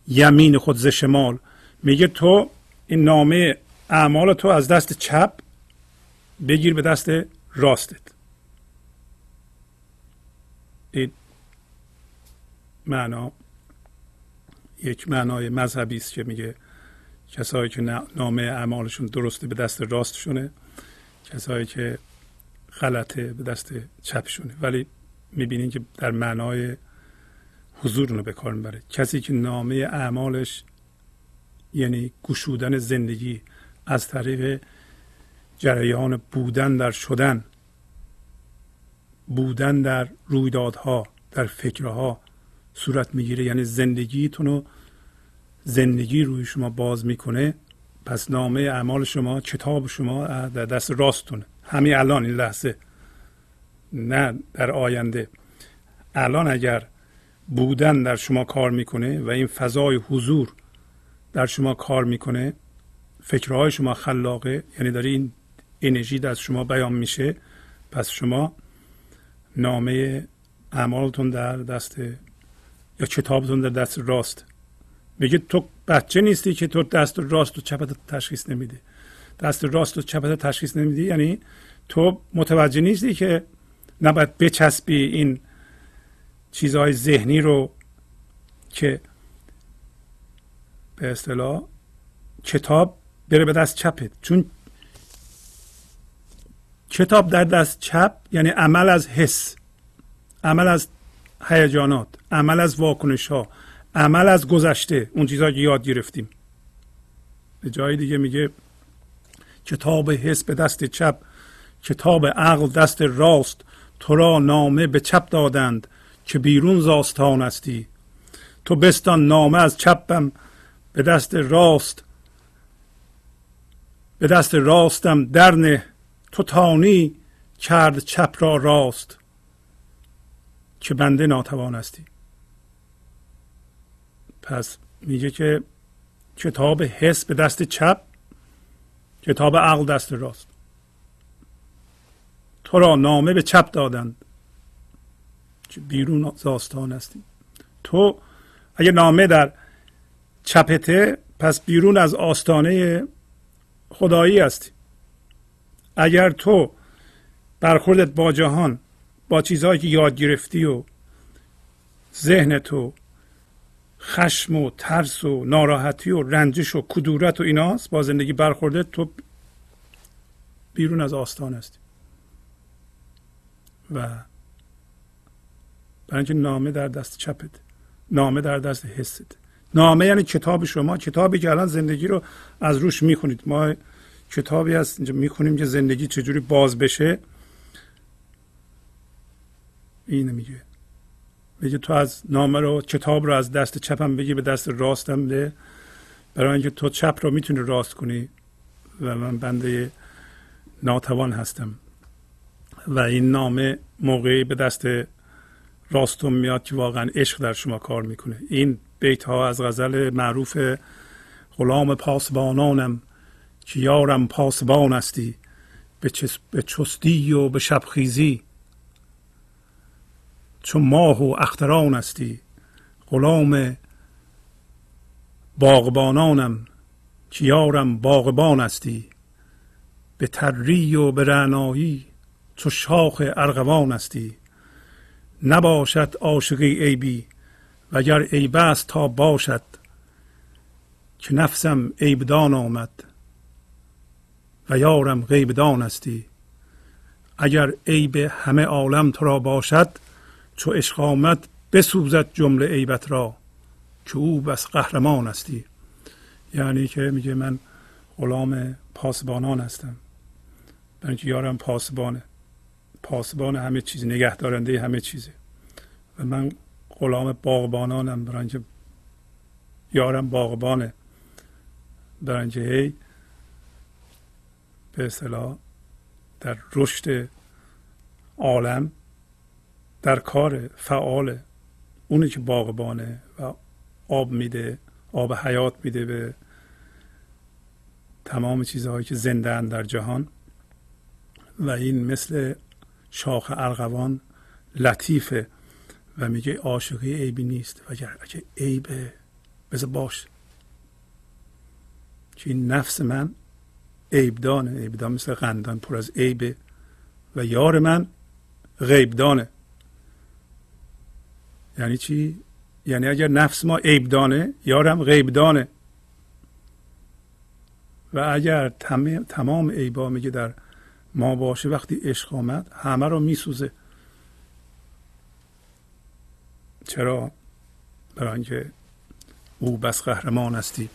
یمین خود ز شمال. میگه تو این نامه اعمال تو از دست چپ بگیر به دست راستت. این معنا یک معنای مذهبی است که میگه کسایی که نامه اعمالشون درسته به دست راستشونه کسایی که غلطه به دست چپشونه. ولی می‌بینین که در معنای حضور رو به کار می‌بره. کسی که نامه اعمالش یعنی گشودن زندگی از طریق جریان بودن در شدن بودن در رویدادها در فکرها صورت می‌گیره. یعنی زندگیتون رو زندگی روی شما باز می‌کنه پس نامه اعمال شما کتاب شما در دست راستونه. همین الان این لحظه. نه در آینده. الان اگر بودن در شما کار می‌کنه و این فضای حضور در شما کار می‌کنه فکرهای شما خلاقه یعنی داره این انرژی در شما بیان میشه پس شما نامه اعمالتون در دست یا کتابتون در دست راست. میگه تو بچه نیستی که تو دست راست و چپت تشخیص نمیده. دست راست و چپت تشخیص نمیدی یعنی تو متوجه نیستی که نباید بچسبی این چیزهای ذهنی رو که به اصطلاح کتاب بره به دست چپت. چون کتاب در دست چپ یعنی عمل از حس عمل از هیجانات عمل از واکنش ها عمل از گذشته اون چیزهایی که یاد گرفتیم. به جای دیگه میگه کتاب حس به دست چپ کتاب عقل دست راست. تو را نامه به چپ دادند که بیرون زاستان هستی. تو بستان نامه از چپم به دست راست به دست راستم درنه تو تانی کرد چپ را راست که بنده ناتوان هستی. پس میگه که کتاب حس به دست چپ کتاب عقل دست راست. تو را نامه به چپ دادند. بیرون زاستان هستی. تو اگه نامه در چپته پس بیرون از آستانه خدایی هستی. اگر تو برخوردت با جهان با چیزهایی که یاد گرفتی و ذهن تو خشم و ترس و ناراحتی و رنجش و کدورت و ایناست با زندگی برخورده تو بیرون از آستان هستی. و برای اینکه نامه در دست چپت. نامه در دست حست. نامه یعنی کتاب شما کتابی که الان زندگی رو از روش می‌خونید. ما کتابی هست اینجا می‌خونیم که زندگی چجوری باز بشه. اینه میگه. میگه تو از نامه رو کتاب رو از دست چپم بگی به دست راستم ده. برای اینکه تو چپ رو می‌تونی راست کنی. و من بنده ناتوان هستم. و این نامه موقعی به دست راستم میاد که واقعا عشق در شما کار می‌کنه. این بیت ها از غزل معروف غلام پاسبانانم که یارم پاسبان هستی به چستی و به شبخیزی. چون ماه و اختران هستی غلام باغبانانم که یارم باغبان هستی به تری و به رعنایی چو شاخ ارغوان هستی نباشد عاشقی عیبی وگر عیب است تا باشد. که نفسم عیبدان آمد و یارم غیبدان هستی اگر عیب همه عالم تو را باشد چو عشق آمد بسوزد جمله عیبت را که او بس قهرمان هستی یعنی که میگه من غلام پاسبانان هستم. برای یارم پاسبانه. پاسبان همه چیز نگهدارنده همه چیزه. و من غلام باغبانانم برای اینکه یارم باغبانه. برای اینکه هی به اصطلاح در رشد عالم در کار فعال اونی که باغبانه و آب میده آب حیات میده به تمام چیزهایی که زنده در جهان. و این مثل شاخ ارغوان لطیفه و میگه عاشقی عیبی نیست. و اگر اگه عیبه بذار باش. که این نفس من عیبدانه. عیبدان مثل قندان پر از عیبه و یار من غیبدانه. یعنی چی؟ یعنی اگر نفس ما عیبدانه یارم غیبدانه. و اگر تمام عیبا میگه در ما باشه وقتی عشق آمد همه رو میسوزه. چرا؟ برای اینکه او بس قهرمان هستی.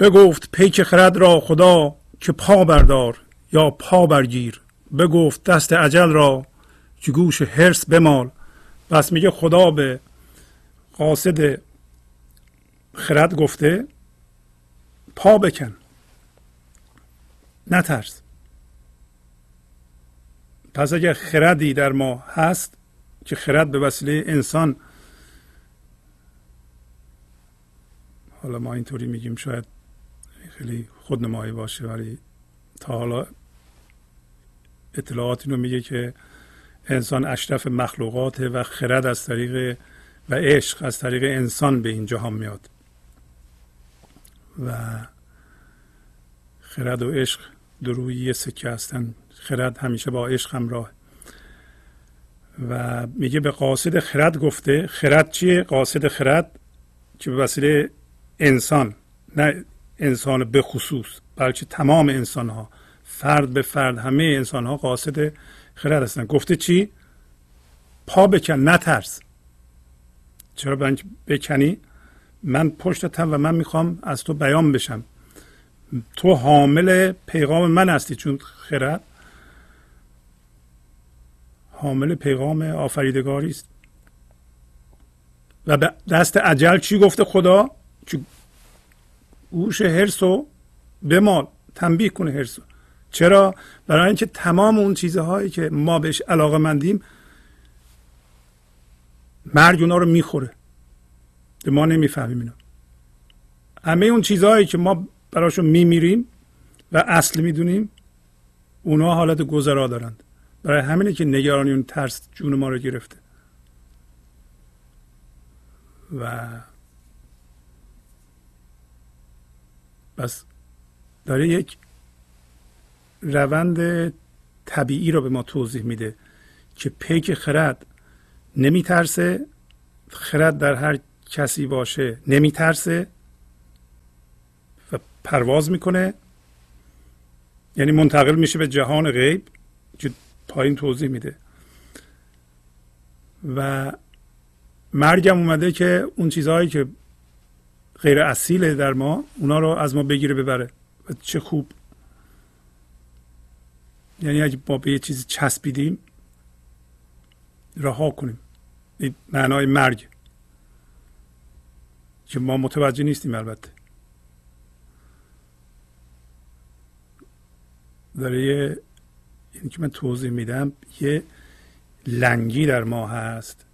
بگفت پیک خرد را خدا که پا بردار یا پا برگیر. بگفت دست عجل را که گوش هرس بمال. پس میگه خدا به قاصد خرد گفته پا بکن. نترس. پس اگر خردی در ما هست که خرد به وسیله انسان؟ حالا ما اینطوری میگیم شاید خیلی خودنمایی باشه ولی تا حالا اطلاعات اینو میگه که انسان اشرف مخلوقات و خرد از طریق و عشق از طریق انسان به این جهان میاد. و خرد و عشق دروی یه سکه هستن. خرد همیشه با عشق همراه. و میگه به قاصد خرد گفته. خرد چیه؟ قاصد خرد که به وسیله انسان نه انسان به خصوص بلکه تمام انسان ها فرد به فرد همه انسان ها قاصد خرد هستن. گفته چی؟ پا بکن نترس. چرا؟ بکنی. من پشتتم و من می‌خوام از تو بیان بشم. تو حامل پیغام من هستی چون خرد؟ حامل پیغام آفریدگاری است. و به دست عجل چی گفته خدا؟ گوش هرسو بمال تنبیه کنه هرسو چرا؟ برای اینکه تمام اون چیزهایی که ما بهش علاقه مندیم مرگ اونا رو می‌خوره. ما نمی‌فهمیم اینا همه اون چیزهایی که ما براشون میمیریم و اصل می‌دونیم اونا حالت گذرا دارند. برای همینه که نگرانی اون ترس جون ما رو گرفته. و بس داره یک روند طبیعی رو به ما توضیح میده که پیک خرد نمیترسه خرد در هر کسی باشه نمیترسه. پرواز می‌کنه. یعنی منتقل میشه به جهان غیب که پایین توضیح میده. و مرگم اومده که اون چیزهایی که غیر اصیله در ما اونا رو از ما بگیره ببره. و چه خوب. یعنی اگه با به یه چیزی چسبیدیم رها کنیم. این معنای مرگ. که ما متوجه نیستیم البته. داره این که من توضیح میدم یه لنگی در ما هست.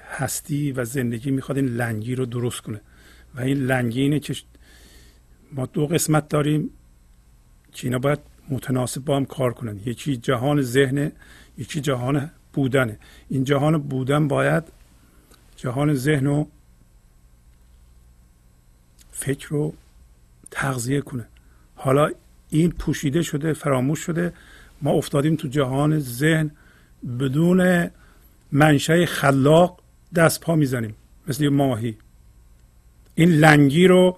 هستی و زندگی می‌خواد این لنگی رو درست کنه. و این لنگی اینه که ما دو قسمت داریم که اینا باید متناسب با هم کار کنن. یکی جهان ذهن یکی جهان بودنه. این جهان بودن باید جهان ذهن و فکر رو تغذیه کنه. حالا این پوشیده شده فراموش شده. ما افتادیم تو جهان ذهن بدون منشه خلاق دست پا می‌زنیم مثل ماهی. این لنگی رو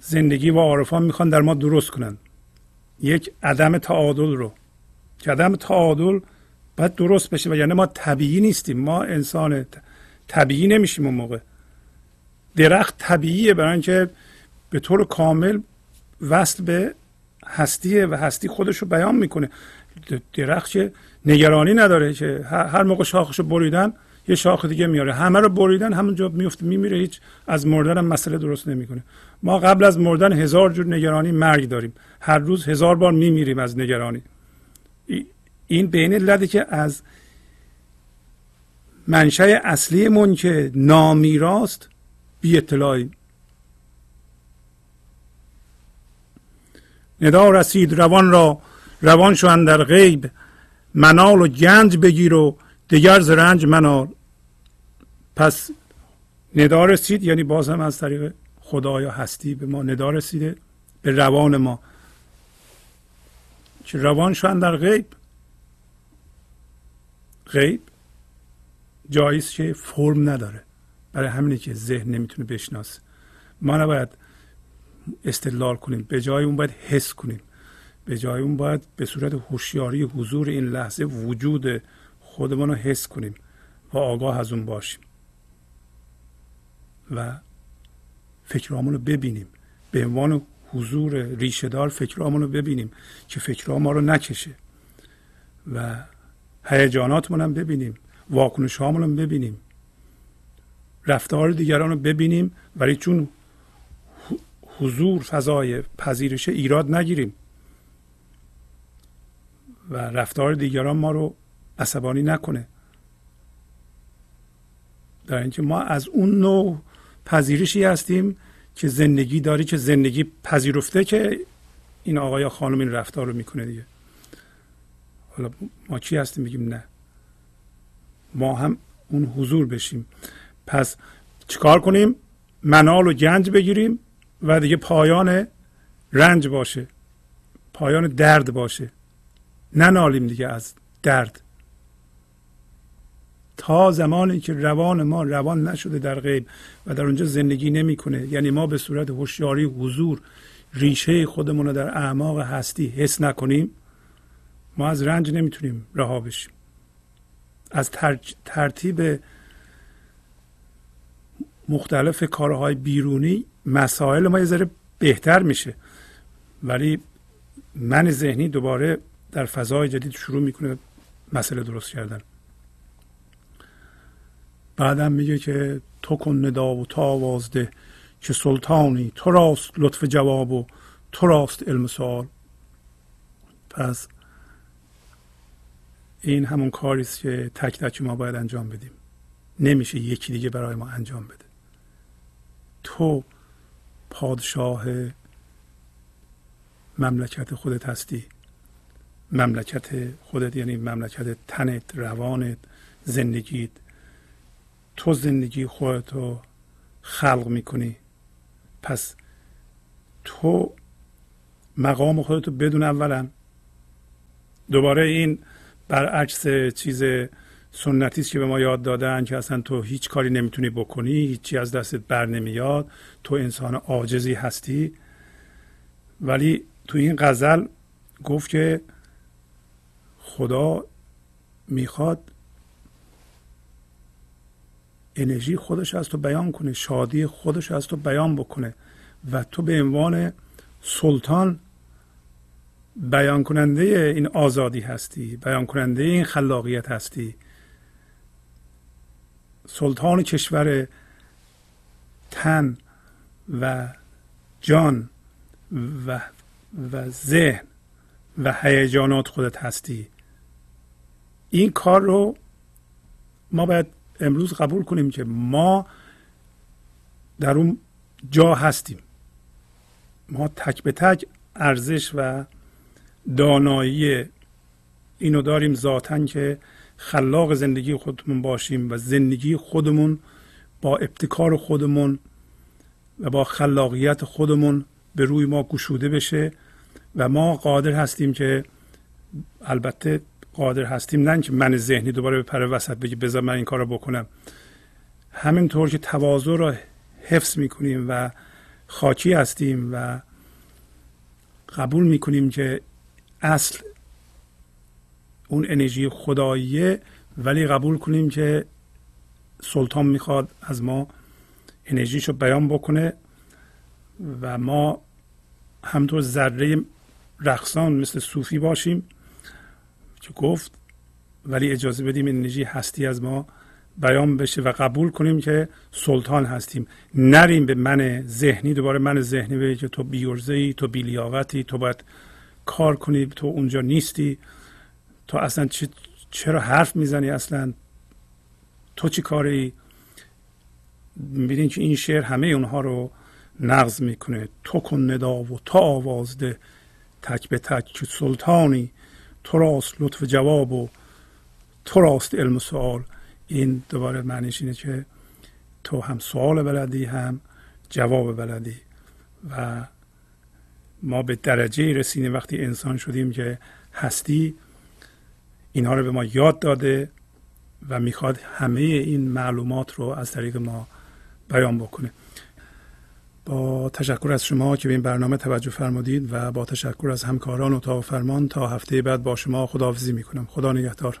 زندگی و عارفان می‌خوان در ما درست کنن. یک عدم تعادل رو. که عدم تعادل باید درست بشه و یعنی ما طبیعی نیستیم. ما انسان طبیعی نمیشیم اون موقع. درخت طبیعیه برای اینکه به طور کامل وصل به هستیه و هستی خودش رو بیان می‌کنه. درخت که نگرانی نداره که هر موقع شاخش رو بریدن یه شاخ دیگه میاره. همه رو بریدن همونجا میفته میمیره هیچ از مردن هم مسئله درست نمی‌کنه. ما قبل از مردن هزار جور نگرانی مرگ داریم. هر روز هزار بار میمیریم از نگرانی. این بین لده که از منشأ اصلیمون که نامیراست بی اطلاعی ندا رسید روان را روان شوند در غیب منال و گنج بگیر و دیگر ز رنج منال. پس ندا رسید یعنی باز هم از طریق خدایا هستی به ما ندا رسیده به روان ما. که روان شوند در غیب؟ غیب جاییست که فرم نداره. برای همینه که ذهن نمی‌تونه بشناسه. ما نباید استدلال کنیم. به جای اون باید حس کنیم. به جای اون باید به صورت هوشیاری حضور این لحظه وجود خودمان رو حس کنیم و آگاه از اون باشیم. و فکرامون رو ببینیم. به عنوان حضور ریشهدار فکرامون رو ببینیم که فکرها ما رو نکشه. و هیجاناتمون هم ببینیم. واکنش هم ببینیم. رفتار دیگران رو ببینیم. ولی چون حضور فضای پذیرش ایراد نگیریم. و رفتار دیگران ما رو عصبانی نکنه. در اینکه ما از اون نوع پذیرشی هستیم که زندگی داری که زندگی پذیرفته که این آقای یا خانم این رفتار رو می‌کنه دیگه. حالا ما چی هستیم بگیم؟ نه. ما هم اون حضور بشیم. پس چیکار کنیم؟ منال و گنج بگیریم. و دیگه پایان رنج باشه. پایان درد باشه. ننالیم دیگه از درد. تا زمانی که روان ما روان نشده در غیب و در اونجا زندگی نمی‌کنه یعنی ما به صورت هوشیاری حضور ریشه خودمون رو در اعماق هستی حس نکنیم ما از رنج نمی‌تونیم رها بشیم. از ترتیب مختلف کارهای بیرونی مسائل ما یه ذره بهتر میشه. ولی من ذهنی دوباره در فضای جدید شروع می‌کنه مسئله درست کردن. بعدم میگه که تو کن ندا و تو آواز ده که سلطانی تو راست لطف جواب و تو راست علم سوال پس این همون کاری است که تک تک ما باید انجام بدیم. نمیشه یکی دیگه برای ما انجام بده. تو پادشاه مملکت خودت هستی. مملکت خودت یعنی مملکت تنت روانت زندگیت. تو زندگی خودتو خلق می‌کنی. پس تو مقام خودتو بدون اولا دوباره این برعکس چیز سنتی که به ما یاد دادن که اصلا تو هیچ کاری نمی‌تونی بکنی هیچی از دستت بر نمیاد تو انسان عاجزی هستی. ولی تو این غزل گفت که خدا می‌خواد انرژی خودش از تو بیان کنه شادی خودش از تو بیان بکنه و تو به عنوان سلطان بیان کننده این آزادی هستی بیان کننده این خلاقیت هستی. سلطان کشور تن و جان و و ذهن و هیجانات خودت هستی. این کار رو ما باید امروز قبول کنیم که ما در اون جا هستیم. ما تک به تک ارزش و دانایی اینو داریم ذاتا که خلاق زندگی خودمون باشیم و زندگی خودمون با ابتکار خودمون و با خلاقیت خودمون به روی ما گشوده بشه و ما قادر هستیم که البته قادر هستیم نه که من ذهنی دوباره به پر وسط بگی بذار من این کار رو بکنم. همینطور که تواضع رو حفظ می‌کنیم و خاکی هستیم و قبول می‌کنیم که اصل اون انرژی خداییه ولی قبول کنیم که سلطان می‌خواد از ما انرژیشو بیان بکنه و ما همطور ذره رقصان مثل صوفی باشیم که گفت ولی اجازه بدیم انرژی هستی از ما بیان بشه و قبول کنیم که سلطان هستیم. نریم به من ذهنی دوباره من ذهنی به که تو بیورزه ای تو بیلیاقتی تو باید کار کنی تو اونجا نیستی. تو اصلا چرا حرف می‌زنی اصلا؟ تو چی کاری؟ می‌بینین که این شعر همه اونها رو نقض می‌کنه. تو کن ندا و تو آواز ده. تک به تک که سلطانی. تو راست لطف جواب و تو راست علم و سوال این دوباره معنیش اینه که تو هم سوال بلدی هم جواب بلدی. و ما به درجه رسیدیم وقتی انسان شدیم که هستی اینها رو به ما یاد داده و می‌خواد همه این معلومات رو از طریق ما بیان بکنه. با تشکر از شما که به این برنامه توجه فرمودید و با تشکر از همکاران اتاق فرمان تا هفته بعد با شما خداحافظی می‌کنم. خدا نگهدار.